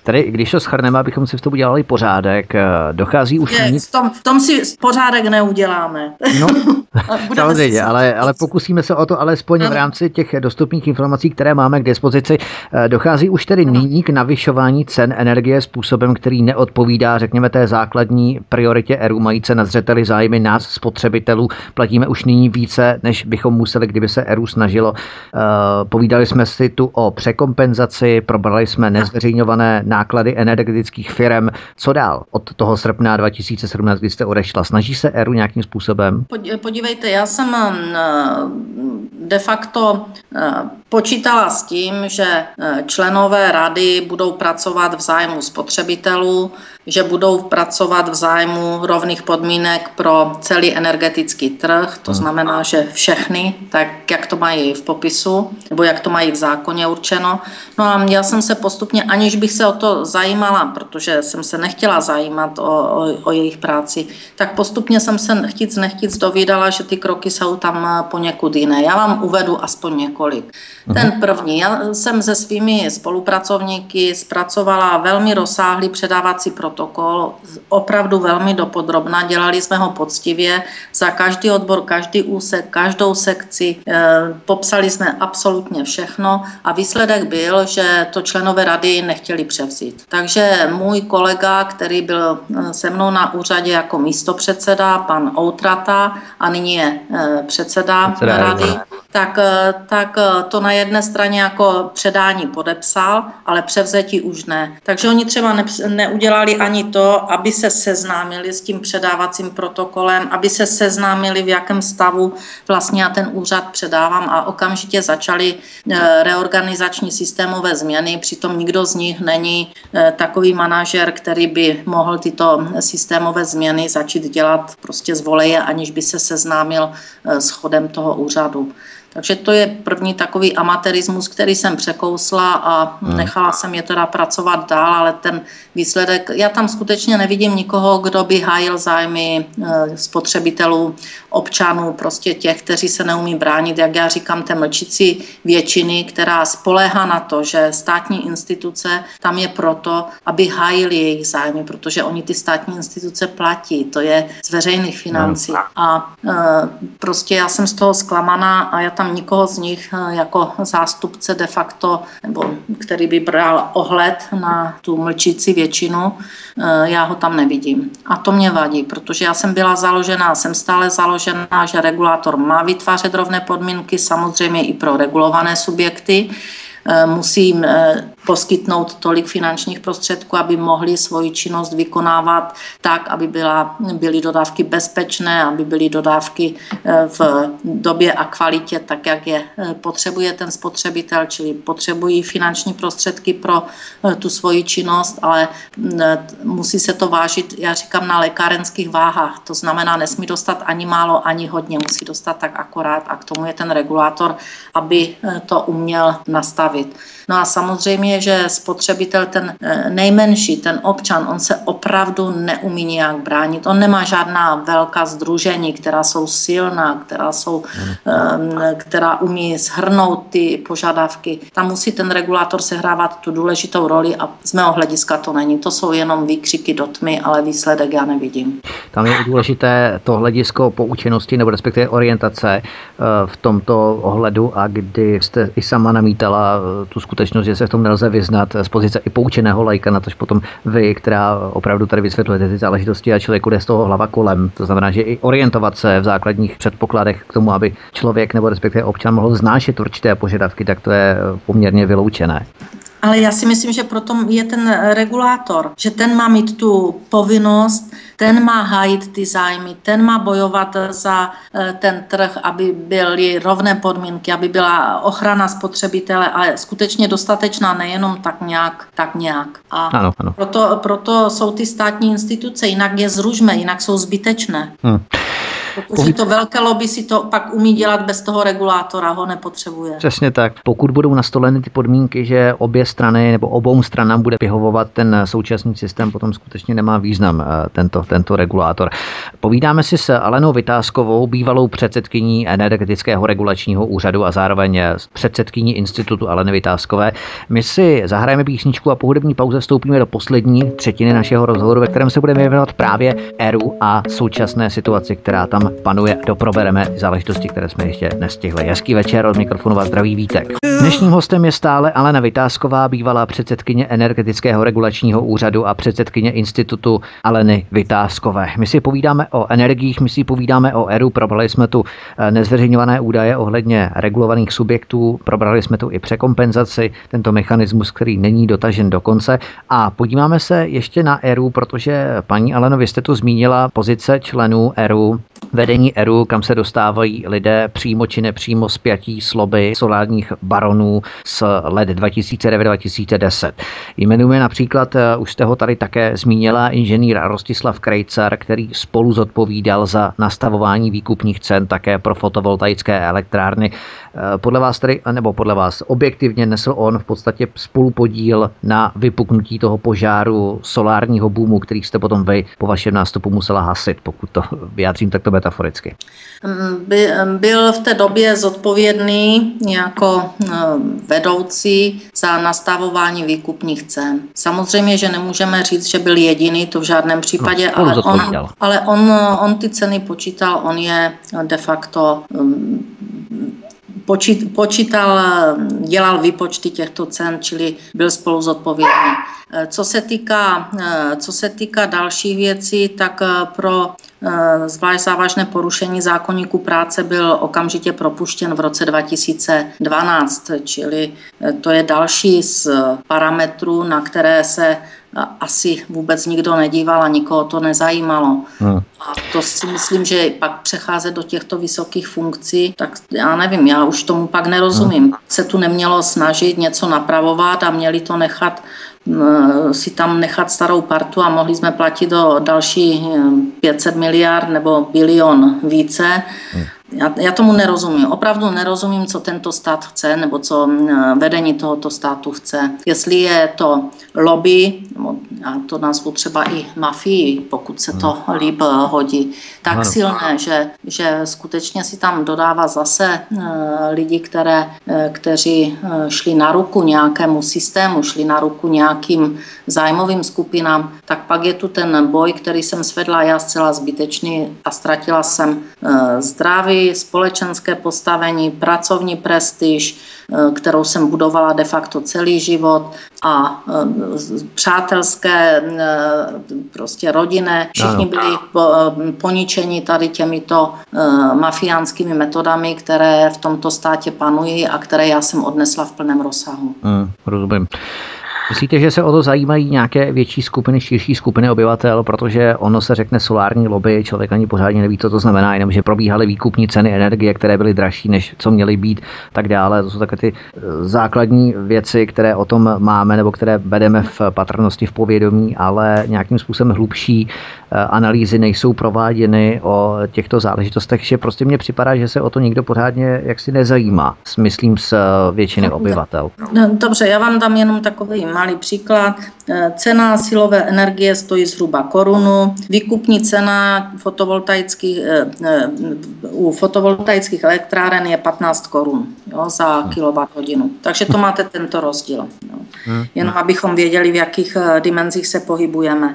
Tady, když to schrneme, abychom si v tom udělali pořádek, eh, dochází už... Je, v, tom, v tom si pořádek neuděláme. No, samozřejmě, ale, ale pokusíme se o to alespoň v rámci těch dostupných informací, které máme k dispozici. Eh, dochází už tedy nyní k navyšování cen energie způsobem, který neodpovídá, řekněme, té základní prioritě ERU, mají se na zřeteli zájmy nás, spotřebitelů. Platíme už nyní více, než bychom museli, kdyby se ERU snažilo. Eh, povídali jsme si tu o překompenzaci, probrali jsme nezveřejňované náklady energetických firm. Co dál od toho srpna 2017, kdy jste odešla? Snaží se ERU nějakým způsobem? Podívejte, já jsem de facto počítala s tím, že členové rady budou pracovat v zájmu spotřebitelů, že budou pracovat v zájmu rovných podmínek pro celý energetický trh, to znamená, že všechny, tak jak to mají v popisu, nebo jak to mají v zákoně určeno. No a já jsem se postupně, aniž bych se o to zajímala, protože jsem se nechtěla zajímat o, o, o jejich práci, tak postupně jsem se chtíc nechtíc dovídala, že ty kroky jsou tam poněkud jiné. Já vám uvedu aspoň několik. Mhm. Ten první, já jsem se svými spolupracovníky zpracovala velmi rozsáhlý předávací protokol, opravdu velmi dopodrobna, dělali jsme ho poctivě, za každý odbor, každý úsek, každou sekci, e, popsali jsme absolutně všechno a výsledek byl, že to členové rady nechtěli převzít. Takže můj kolega, který byl eh, se mnou na úřadě jako místopředseda, pan Outrata a nyní je eh, předseda, předseda rady, tak, eh, tak to na jedné straně jako předání podepsal, ale převzetí už ne. Takže oni třeba ne, neudělali ani to, aby se seznámili s tím předávacím protokolem, aby se seznámili, v jakém stavu vlastně já ten úřad předávám a okamžitě začali reorganizační systémové změny, přitom nikdo z nich není eh, takový manažer, který by mohl tyto systémové změny začít dělat prostě z voleje, aniž by se seznámil eh, s chodem toho úřadu. Takže to je první takový amatérismus, který jsem překousla a hmm. nechala jsem je teda pracovat dál, ale ten výsledek, já tam skutečně nevidím nikoho, kdo by hájil zájmy e, spotřebitelů, občanů, prostě těch, kteří se neumí bránit, jak já říkám, té mlčící většiny, která spoléhá na to, že státní instituce tam je proto, aby hájili jejich zájmy, protože oni ty státní instituce platí, to je z veřejných financí. A e, prostě já jsem z toho zklamaná a já tam nikoho z nich eh, jako zástupce de facto, nebo který by bral ohled na tu mlčící většinu, eh, já ho tam nevidím. A to mě vadí, protože já jsem byla založená, jsem stále založená, že regulátor má vytvářet rovné podmínky, samozřejmě i pro regulované subjekty, Eh, musím poskytnout tolik finančních prostředků, aby mohli svoji činnost vykonávat tak, aby byla, byly dodávky bezpečné, aby byly dodávky eh, v době a kvalitě tak, jak je eh, potřebuje ten spotřebitel, čili potřebují finanční prostředky pro eh, tu svoji činnost, ale mm, musí se to vážit, já říkám, na lékárenských váhách. To znamená, nesmí dostat ani málo, ani hodně, musí dostat tak akorát a k tomu je ten regulátor, aby to uměl nastavit. No a samozřejmě, že spotřebitel, ten eh, nejmenší, ten občan, on se opravdu neumí nějak bránit. On nemá žádná velká združení, která jsou silná, která, jsou, eh, která umí shrnout ty požadavky. Tam musí ten regulátor sehrávat tu důležitou roli a z mého hlediska to není. To jsou jenom výkřiky do tmy, ale výsledek já nevidím. Tam je důležité to hledisko poučenosti nebo respektive orientace eh, v tomto ohledu a kdy jste i sama namítala tu skutečnost, že se v tom nelze vyznat z pozice i poučeného lajka, na tož potom vy, která opravdu tady vysvětlujete ty záležitosti a člověku jde z toho hlava kolem. To znamená, že i orientovat se v základních předpokladech k tomu, aby člověk nebo respektive občan mohl znášet určité požadavky, tak to je poměrně vyloučené. Ale já si myslím, že proto je ten regulátor, že ten má mít tu povinnost, ten má hájit ty zájmy, ten má bojovat za eh, ten trh, aby byly rovné podmínky, aby byla ochrana spotřebitele, ale skutečně dostatečná, nejenom tak nějak, tak nějak. A ano, ano. Proto, proto jsou ty státní instituce, jinak je zružme, jinak jsou zbytečné. Hmm. Protože to velké lobby si to pak umí dělat bez toho regulátora, ho nepotřebuje. Přesně tak. Pokud budou nastoleny ty podmínky, že obě strany nebo obou stranám bude vyhovovat ten současný systém, potom skutečně nemá význam eh, tento, tento regulátor. Povídáme si s Alenou Vytázkovou, bývalou předsedkyní energetického regulačního úřadu a zároveň předsedkyní institutu Aleny Vytázkové. My si zahrajeme písničku a po hudební pauze vstoupíme do poslední třetiny našeho rozhovoru, ve kterém se budeme věnovat právě ERU a současné situaci, která tam panuje. Doprobereme záležitosti, které jsme ještě nestihli. Hezký večer od mikrofonu vás zdraví vítek. Dnešním hostem je stále Alena Vytázková, bývalá předsedkyně energetického regulačního úřadu a předsedkyně institutu Aleny Vytázkové. My si povídáme o energiích, my si povídáme o ERU, probrali jsme tu eh, nezveřejňované údaje ohledně regulovaných subjektů, probrali jsme tu i překompenzaci, tento mechanismus, který není dotažen do konce. A podíváme se ještě na ERU, protože paní Aleno, vy jste tu zmínila pozice členů ERU vedení ERU, kam se dostávají lidé přímo či nepřímo zpětí sloby solárních baronů z let 2009-2010. Jmenujeme například, eh, už jste ho tady také zmínila, inženýr Rostislav Krejcar, který spolu zodpovídal za nastavování výkupních cen také pro fotovoltaické elektrárny. Eh, podle vás tedy, nebo podle vás objektivně nesl on v podstatě spolupodíl na vypuknutí toho požáru solárního boomu, který jste potom vy po vašem nástupu musela hasit, pokud to vyjádřím takto metaforicky. Mm, by, byl v té době zodpovědný jako eh, vedoucí za nastavování výkupních cen. Samozřejmě, že nemůžeme říct, že byl jediný, to v žádném případě, no, ale, on, ale on, on ty ceny počítal, on je de facto mm, počít, počítal, dělal výpočty těchto cen, čili byl spolu zodpovědný. Eh, co se týká, eh, co se týká dalších věcí, tak eh, pro zvlášť závažné porušení zákonníku práce byl okamžitě propuštěn v roce 2012, čili to je další z parametrů, na které se asi vůbec nikdo nedíval a nikoho to nezajímalo. Hmm. A to si myslím, že pak přecházet do těchto vysokých funkcí, tak já nevím, já už tomu pak nerozumím. Hmm. Se tu nemělo snažit něco napravovat a měli to nechat si tam nechat starou partu a mohli jsme platit do další 500 miliard nebo bilion více. Hmm. Já, já tomu nerozumím. Opravdu nerozumím, co tento stát chce, nebo co vedení tohoto státu chce. Jestli je to lobby, nebo já to nazvu třeba i mafii, pokud se to líb hodí, tak ano. silné, že, že skutečně si tam dodává zase uh, lidi, které, uh, kteří uh, šli na ruku nějakému systému, šli na ruku nějakým zájmovým skupinám, tak pak je tu ten boj, který jsem svedla já zcela zbytečný a ztratila jsem zdraví, společenské postavení, pracovní prestiž, kterou jsem budovala de facto celý život a uh, přátelské, prostě rodinné, všichni byli poničeni tady těmito mafiánskými metodami, které v tomto státě panují a které já jsem odnesla v plném rozsahu. Hmm, rozumím. Myslíte, že se o to zajímají nějaké větší skupiny, širší skupiny obyvatel, protože ono se řekne solární lobby, člověk ani pořádně neví, co to znamená, jenom že probíhaly výkupní ceny energie, které byly dražší, než co měly být, tak dále. To jsou takové ty eh, základní věci, které o tom máme nebo které vedeme v patrnosti, v povědomí, ale nějakým způsobem hlubší eh, analýzy nejsou prováděny o těchto záležitostech, že prostě mně připadá, že se o to nikdo pořádně jaksi nezajímá, myslím s eh, většiny obyvatel. No, dobře, já vám dám jenom takový malý příklad. Eh, cena silové energie stojí zhruba korunu, výkupní cena fotovoltaických, u fotovoltaických elektráren je 15 korun jo, za kWh. Takže to máte tento rozdíl. Jo. Jenom abychom věděli, v jakých dimenzích se pohybujeme.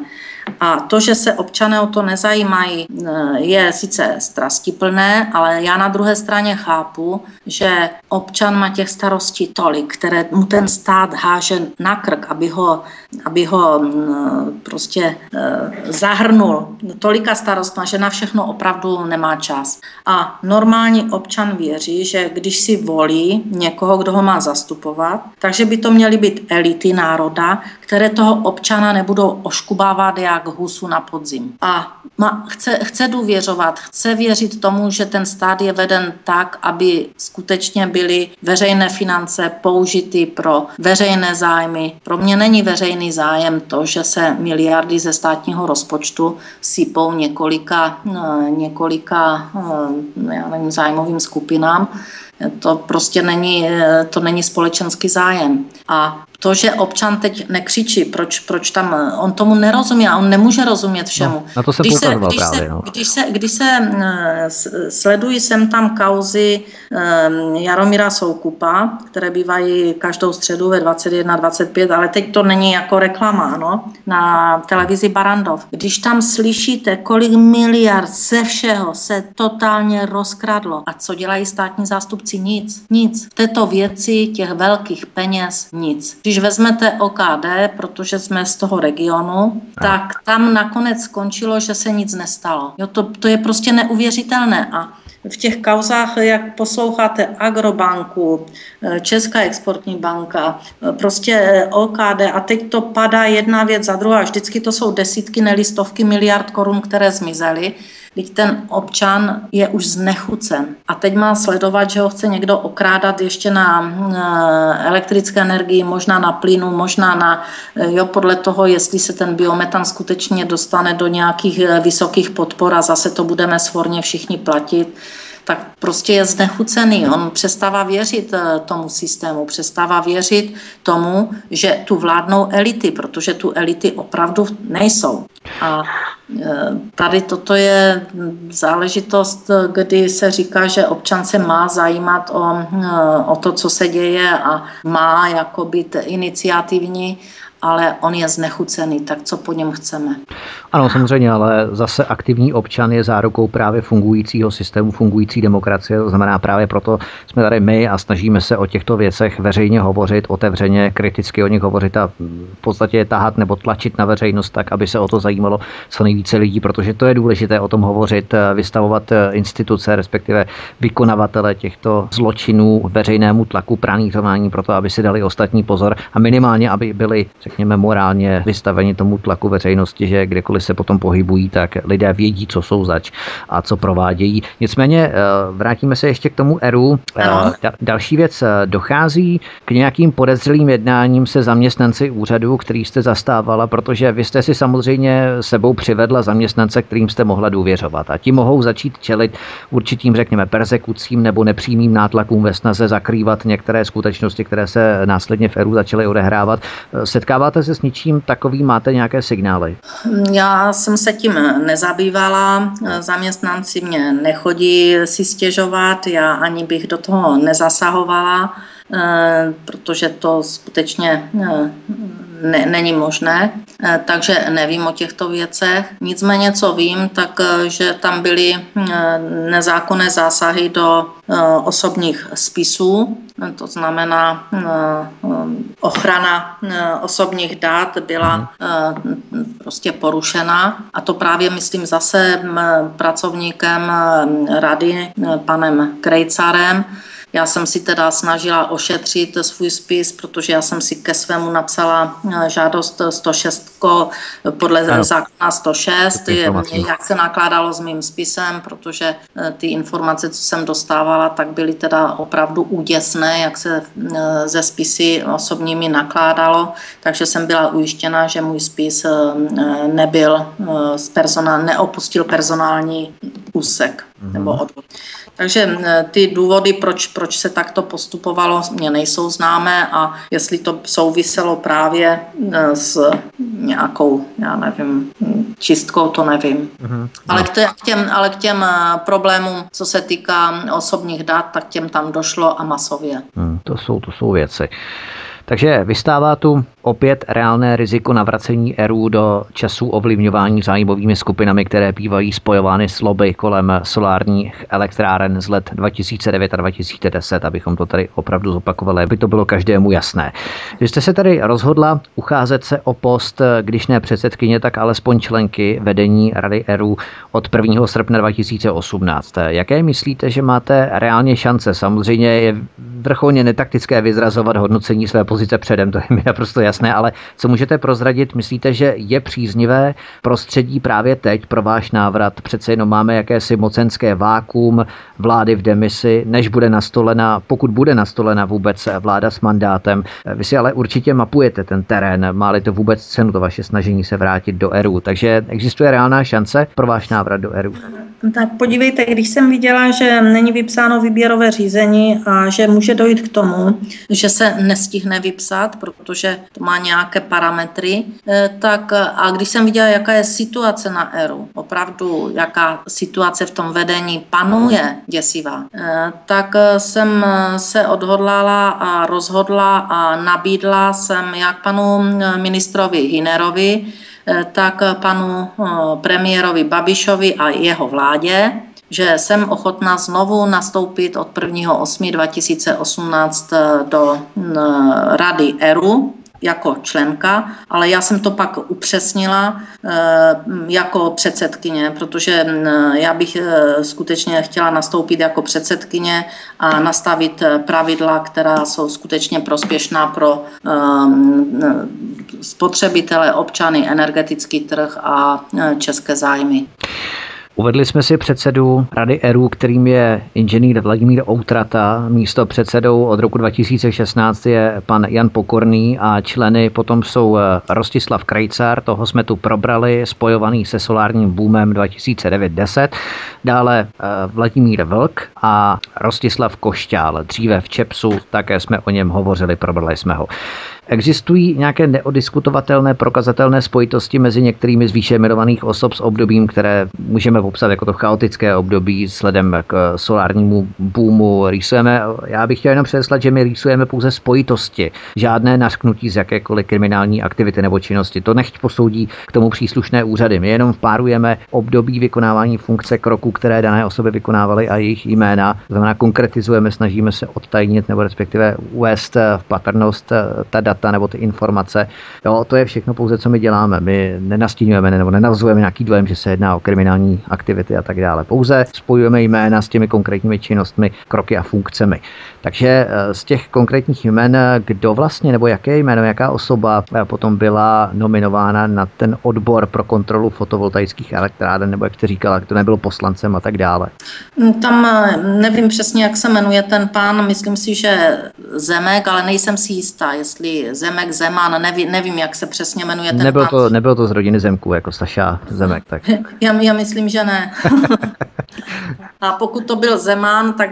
A to, že se občané o to nezajímají, eh, je sice strastiplné, ale já na druhé straně chápu, že občan má těch starostí tolik, které mu ten stát háže na krk, aby ho, aby ho mm, prostě eh, zahrnul. Tolika starost má, že na všechno opravdu nemá čas. A normální občan věří, že když si volí někoho, kdo ho má zastupovat, takže by to měly být elity národa, které toho občana nebudou oškubávat jak husu na podzim. A má, chce, chce důvěřovat, chce věřit tomu, že ten stát je veden tak, aby skutečně byly veřejné finance použity pro veřejné zájmy. Pro mě není veřejný zájem to, že se miliardy ze státního rozpočtu sypou několika, eh, několika eh, já nevím, zájmovým skupinám. To prostě není, eh, to není společenský zájem. A to, že občan teď nekřičí, proč, proč tam, on tomu nerozumí a on nemůže rozumět všemu. No, na to se když se, když, právě, se, no. když se, když se eh, sledují sem tam kauzy eh, Jaromíra Soukupa, které bývají každou středu ve 21.25, ale teď to není jako reklama, no, na televizi Barandov. Když tam slyšíte, kolik miliard ze všeho se totálně rozkradlo a co dělají státní zástupci, nic, nic. V této věci těch velkých peněz nic. Když když vezmete OKD, protože jsme z toho regionu, tak tam nakonec skončilo, že se nic nestalo. Jo, to, to je prostě neuvěřitelné a v těch kauzách, jak posloucháte Agrobanku, eh, Česká exportní banka, eh, prostě OKD a teď to padá jedna věc za druhá. Vždycky to jsou desítky, nelistovky miliard korun, které zmizely. Teď ten občan je už znechucen. A teď má sledovat, že ho chce někdo okrádat ještě na eh, elektrické energii, možná na plynu, možná na, eh, jo, podle toho, jestli se ten biometan skutečně dostane do nějakých eh, vysokých podpor a zase to budeme svorně všichni platit tak prostě je znechucený. On přestává věřit tomu systému, přestává věřit tomu, že tu vládnou elity, protože tu elity opravdu nejsou. A e, tady toto je záležitost, kdy se říká, že občan se má zajímat o, e, o to, co se děje a má jako být iniciativní ale on je znechucený, tak co po něm chceme? Ano, samozřejmě, ale zase aktivní občan je zárukou právě fungujícího systému, fungující demokracie. To znamená, právě proto jsme tady my a snažíme se o těchto věcech veřejně hovořit, otevřeně, kriticky o nich hovořit a v podstatě je tahat nebo tlačit na veřejnost tak, aby se o to zajímalo co nejvíce lidí, protože to je důležité o tom hovořit, vystavovat instituce, respektive vykonavatele těchto zločinů veřejnému tlaku, pranířování, proto aby si dali ostatní pozor a minimálně, aby byli, řekněme, morálně vystaveni tomu tlaku veřejnosti, že kdekoliv se potom pohybují, tak lidé vědí, co jsou zač a co provádějí. Nicméně eh, vrátíme se ještě k tomu ERU. Eh, další věc, eh, dochází k nějakým podezřelým jednáním se zaměstnanci úřadu, který jste zastávala, protože vy jste si samozřejmě sebou přivedla zaměstnance, kterým jste mohla důvěřovat. A ti mohou začít čelit určitým, řekněme, persekucím nebo nepřímým nátlakům ve snaze zakrývat některé skutečnosti, které se následně v ERU začaly odehrávat. Setkává Setkáváte se s ničím takovým? Máte nějaké signály? Já jsem se tím nezabývala. Zaměstnanci mě nechodí si stěžovat, já ani bych do toho nezasahovala, protože to skutečně eh, ne, není možné, eh, takže nevím o těchto věcech. Nicméně, co vím, tak že tam byly nezákonné zásahy do osobních spisů, to znamená ochrana osobních dat byla prostě porušena. A to právě myslím zase pracovníkem rady panem Krejcarem, Já jsem si teda snažila ošetřit svůj spis, protože já jsem si ke svému napsala žádost 106 podle ano. zákona 106, jak se nakládalo s mým spisem, protože ty informace, co jsem dostávala, tak byly teda opravdu úděsné, jak se ze spisy osobními nakládalo, takže jsem byla ujištěna, že můj spis nebyl z personál, neopustil personální úsek mm-hmm. nebo odvod. Takže ty důvody, proč, proč se takto postupovalo, mě nejsou známé a jestli to souviselo právě e, s nějakou, já nevím, čistkou, to nevím. Mm-hmm. Ale, k těm, ale k těm e, problémům, co se týká osobních dat, tak těm tam došlo a masově. Mm, to, jsou, to jsou věci. Takže vystává tu opět reálné riziko navracení ERU do časů ovlivňování zájmovými skupinami, které bývají spojovány s lobby kolem solárních elektráren z let 2009 a 2010, abychom to tady opravdu zopakovali, aby to bylo každému jasné. Vy jste se tady rozhodla ucházet se o post, když ne předsedkyně, tak alespoň členky vedení Rady ERU od 1. srpna 2018. Jaké myslíte, že máte reálně šance? Samozřejmě je vrcholně netaktické vyzrazovat hodnocení své pozice předem, to je mi naprosto jasné, ale co můžete prozradit, myslíte, že je příznivé prostředí právě teď pro váš návrat? Přece jenom máme jakési mocenské vákum vlády v demisi, než bude nastolena, pokud bude nastolena vůbec vláda s mandátem. Vy si ale určitě mapujete ten terén, má-li to vůbec cenu, to vaše snažení se vrátit do ERU. Takže existuje reálná šance pro váš návrat do ERU? Tak podívejte, když jsem viděla, že není vypsáno výběrové řízení a že může dojít k tomu, že se nestihne vypsat, protože to má nějaké parametry, eh, tak a když jsem viděla, jaká je situace na ERU, opravdu jaká situace v tom vedení panuje děsivá, eh, tak jsem se odhodlala a rozhodla a nabídla jsem jak panu ministrovi Hinerovi, Eh, tak panu eh, premiérovi Babišovi a jeho vládě, že jsem ochotná znovu nastoupit od 1.8.2018 eh, do Rady ERU jako členka, ale já jsem to pak upřesnila eh, jako předsedkyně, protože já bych eh, skutečně chtěla nastoupit jako předsedkyně a nastavit pravidla, která jsou skutečně prospěšná pro spotřebitele, občany, energetický trh a české zájmy. Uvedli jsme si předsedu Rady ERU, kterým je inženýr Vladimír Outrata. Místo předsedou od roku 2016 je pan Jan Pokorný a členy potom jsou eh, Rostislav Krejcar, toho jsme tu probrali, spojovaný se solárním boomem 2009-10. Dále eh, Vladimír Vlk a Rostislav Košťál. Dříve v Čepsu také jsme o něm hovořili, probrali jsme ho. Existují nějaké neodiskutovatelné prokazatelné spojitosti mezi některými z výše jmenovaných osob s obdobím, které můžeme popsat jako to chaotické období sledem k solárnímu boomu. Rýsujeme, já bych chtěl jenom předeslat, že my rýsujeme pouze spojitosti, žádné nařknutí z jakékoliv kriminální aktivity nebo činnosti. To nechť posoudí k tomu příslušné úřady. My jenom párujeme období vykonávání funkce kroků, které dané osoby vykonávaly a jejich jména. Znamená, konkretizujeme, snažíme se odtajnit nebo respektive uvést v patrnost ta data nebo ty informace. Jo, to je všechno pouze, co my děláme. My nenastínujeme nebo nenazujeme nějaký dojem, že se jedná o kriminální aktivity a tak dále. Pouze spojujeme jména s těmi konkrétními činnostmi, kroky a funkcemi. Takže eh, z těch konkrétních jmen, kdo vlastně nebo jaké jméno, jaká osoba eh, potom byla nominována na ten odbor pro kontrolu fotovoltaických elektráren, nebo jak jste říkala, to nebylo poslancem a tak dále? Mm, tam eh, nevím přesně, jak se jmenuje ten pán, myslím si, že Zemek, ale nejsem si jistá, jestli Zemek, Zeman, nevím, nevím jak se přesně jmenuje ten nebylo. To, nebylo to z rodiny Zemků, jako Staša Zemek. Tak. já, já myslím, že ne. a pokud to byl Zeman, tak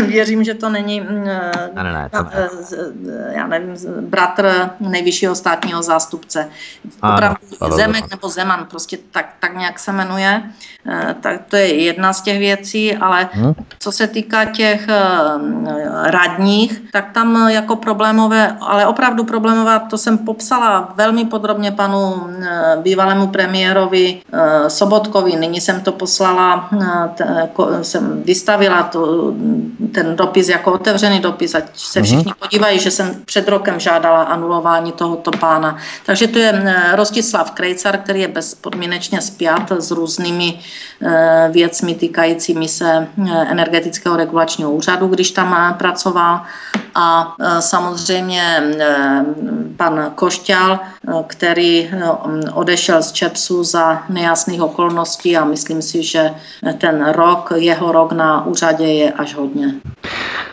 věřím, že to není mm, ne, ne, ne, to ne. Eh, já nevím, bratr nejvyššího státního zástupce. Opravdu ano, Zemek nebo Zeman, prostě tak, tak nějak se jmenuje. Eh, tak to je jedna z těch věcí, ale hmm. co se týká těch eh, radních, tak tam jako problémové, ale opravdu problémové, to jsem popsala velmi podrobně panu bývalému premiérovi Sobotkovi. Nyní jsem to poslala jsem vystavila to, ten dopis jako otevřený dopis, ať se mhm. všichni podívají, že jsem před rokem žádala anulování tohoto pána. Takže to je Rostislav Krejcar, který je bezpodmínečně spjat s různými věcmi týkajícími se energetického regulačního úřadu, když tam pracoval. A samozřejmě pan Košťal, který odešel z ČEPSu za nejasných okolností a myslím si, že ten rok, jeho rok na úřadě je až hodně.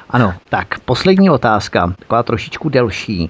Ano, tak poslední otázka, taková trošičku delší.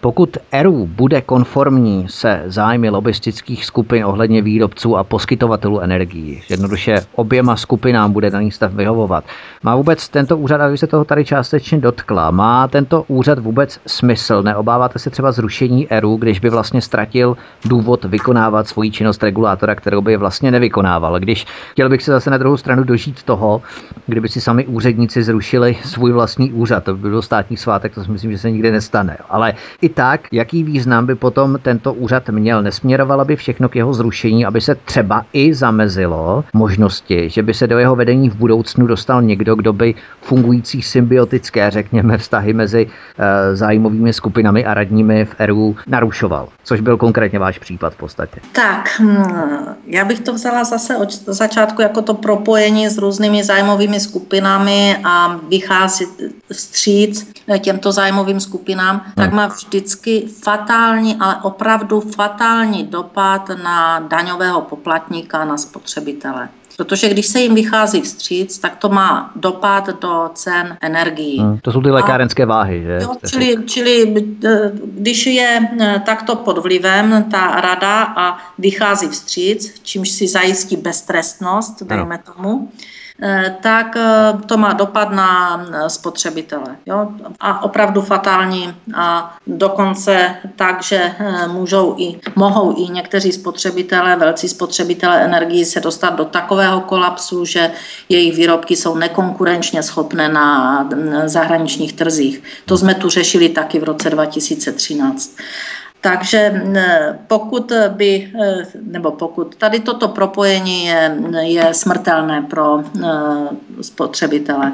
Pokud ERU bude konformní se zájmy lobistických skupin ohledně výrobců a poskytovatelů energií, jednoduše oběma skupinám bude daný stav vyhovovat, má vůbec tento úřad, aby se toho tady částečně dotkla, má tento úřad vůbec smysl? Neobáváte se třeba zrušení ERU, když by vlastně ztratil důvod vykonávat svoji činnost regulátora, kterou by vlastně nevykonával? Když chtěl bych se zase na druhou stranu dožít toho, kdyby si sami úředníci zrušili svůj vlastní úřad, to by byl státní svátek, to si myslím, že se nikdy nestane. Ale i tak, jaký význam by potom tento úřad měl? Nesměrovala by všechno k jeho zrušení, aby se třeba i zamezilo možnosti, že by se do jeho vedení v budoucnu dostal někdo, kdo by fungující symbiotické, řekněme, vztahy mezi e, zájmovými skupinami a radními v ERU narušoval, což byl konkrétně váš případ v podstatě. Tak, hm, já bych to vzala zase od začátku jako to propojení s různými zájmovými skupinami a vycházet vstříc těmto zájmovým skupinám, hmm. tak má vždy vždycky fatální, ale opravdu fatální dopad na daňového poplatníka, na spotřebitele. Protože když se jim vychází vstříc, tak to má dopad do cen energií. Hmm, to jsou ty lékárenské váhy, že? Jo, čili, čili eh, když je eh, takto pod vlivem ta rada a vychází vstříc, čímž si zajistí beztrestnost, dejme tomu, Eh, tak eh, to má dopad na eh, spotřebitele. Jo? A opravdu fatální a dokonce tak, že můžou i, mohou i někteří spotřebitelé, velcí spotřebitelé energii se dostat do takového kolapsu, že jejich výrobky jsou nekonkurenčně schopné na zahraničních trzích. To jsme tu řešili taky v roce 2013. Takže pokud by, e, nebo pokud tady toto propojení je, je smrtelné pro e, spotřebitele.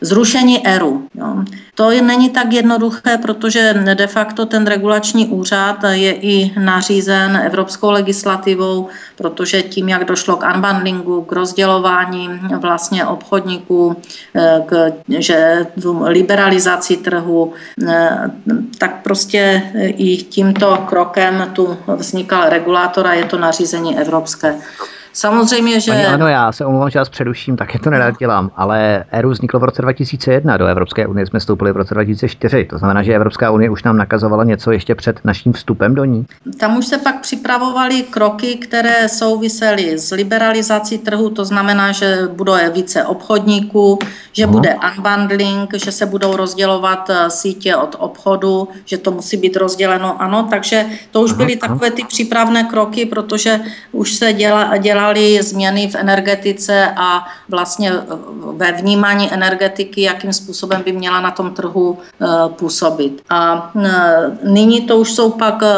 Zrušení ERU. Jo. To není tak jednoduché, protože de facto ten regulační úřad je i nařízen evropskou legislativou, protože tím, jak došlo k unbundlingu, k rozdělování vlastně obchodníků, eh, k že liberalizaci trhu, eh, tak prostě i tímto krokem tu vznikal regulátor a je to nařízení evropské. Samozřejmě, že... Ani, ano, já se omlouvám, že vás předuším, tak je to nerad dělám, ale ERU vzniklo v roce 2001, do Evropské unie jsme vstoupili v roce 2004, to znamená, že Evropská unie už nám nakazovala něco ještě před naším vstupem do ní. Tam už se pak připravovaly kroky, které souvisely s liberalizací trhu, to znamená, že bude více obchodníků, že uh-huh. bude unbundling, že se budou rozdělovat eh, sítě od obchodu, že to musí být rozděleno, ano, takže to už byly takové ty přípravné kroky, protože už se děla, děla dělali změny v energetice a vlastně ve vnímání energetiky, jakým způsobem by měla na tom trhu eh, působit. A eh, nyní to už jsou pak eh,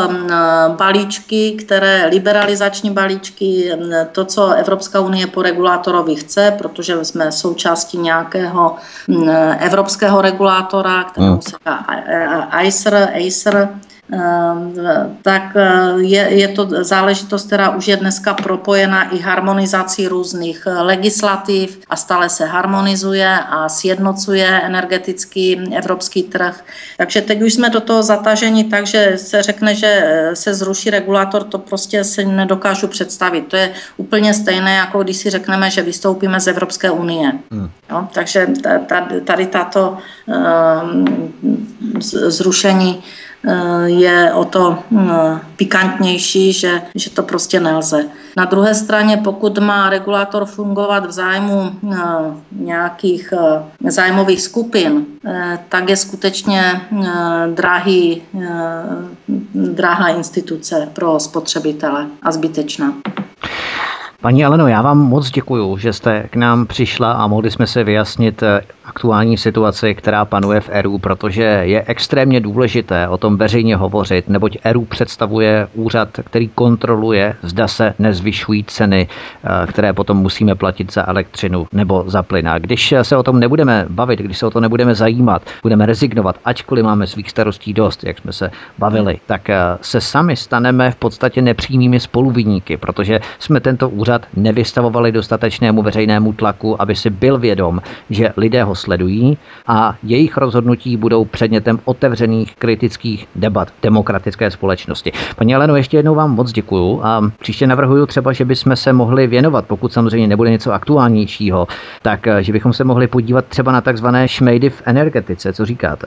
balíčky, které liberalizační balíčky, to, co Evropská unie po regulátorovi chce, protože jsme součástí nějakého evropského regulátora, kterému se Acer, Acer, tak eh, je, je to záležitost, která už je dneska propojena i harmonizací různých eh, legislativ a stále se harmonizuje a sjednocuje energetický evropský trh. Takže teď už jsme do toho zataženi tak, že se řekne, že eh, se zruší regulátor, to prostě se nedokážu představit. To je úplně stejné, jako když si řekneme, že vystoupíme z Evropské unie. Hmm. Jo, takže tady tato um, zrušení je o to eh, pikantnější, že, že to prostě nelze. Na druhé straně, pokud má regulátor fungovat v zájmu eh, nějakých zájmových skupin, tak je skutečně drahý, drahá instituce pro spotřebitele a zbytečná. Paní Aleno, já vám moc děkuji, že jste k nám přišla a mohli jsme se vyjasnit eh, aktuální situaci, která panuje v ERU, protože je extrémně důležité o tom veřejně hovořit, neboť ERU představuje úřad, který kontroluje, zda se nezvyšují ceny, eh, které potom musíme platit za elektřinu nebo za plyn. A když se o tom nebudeme bavit, když se o to nebudeme zajímat, budeme rezignovat, ačkoliv máme svých starostí dost, jak jsme se bavili, tak eh, se sami staneme v podstatě nepřímými spoluviníky, protože jsme tento úřad nevystavovali dostatečnému veřejnému tlaku, aby si byl vědom, že lidé ho sledují a jejich rozhodnutí budou předmětem otevřených kritických debat demokratické společnosti. Paní Aleno, ještě jednou vám moc děkuju a příště navrhuju třeba, že bychom se mohli věnovat, pokud samozřejmě nebude něco aktuálnějšího, tak eh, že bychom se mohli podívat třeba na takzvané šmejdy v energetice. Co říkáte?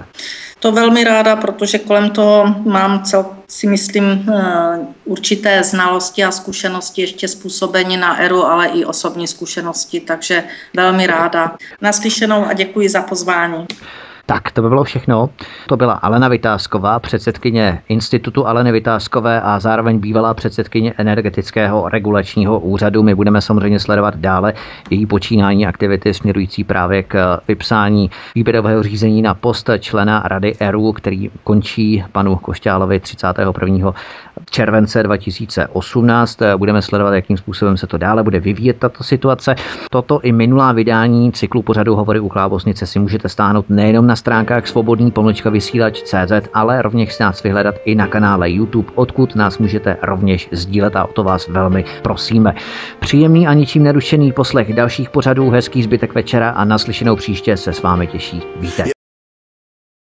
To velmi ráda, protože kolem toho mám cel, si myslím eh, určité znalosti a zkušenosti ještě způsobení na ERU, ale i osobní zkušenosti, takže velmi ráda. Naslyšenou a děkuji za pozvání. Tak, to by bylo všechno. To byla Alena Vytázková, předsedkyně Institutu Aleny Vytázkové a zároveň bývalá předsedkyně energetického regulačního úřadu. My budeme samozřejmě sledovat dále její počínání aktivity směrující právě k vypsání výběrového řízení na post člena Rady ERU, který končí panu Košťálovi 31 července 2018. Budeme sledovat, jakým způsobem se to dále bude vyvíjet tato situace. Toto i minulá vydání cyklu pořadu Hovory u Klábosnice si můžete stáhnout nejenom na stránkách svobodný pomlčka vysílač CZ, ale rovněž si nás vyhledat i na kanále YouTube, odkud nás můžete rovněž sdílet a o to vás velmi prosíme. Příjemný a ničím nerušený poslech dalších pořadů, hezký zbytek večera a naslyšenou příště se s vámi těší. Víte.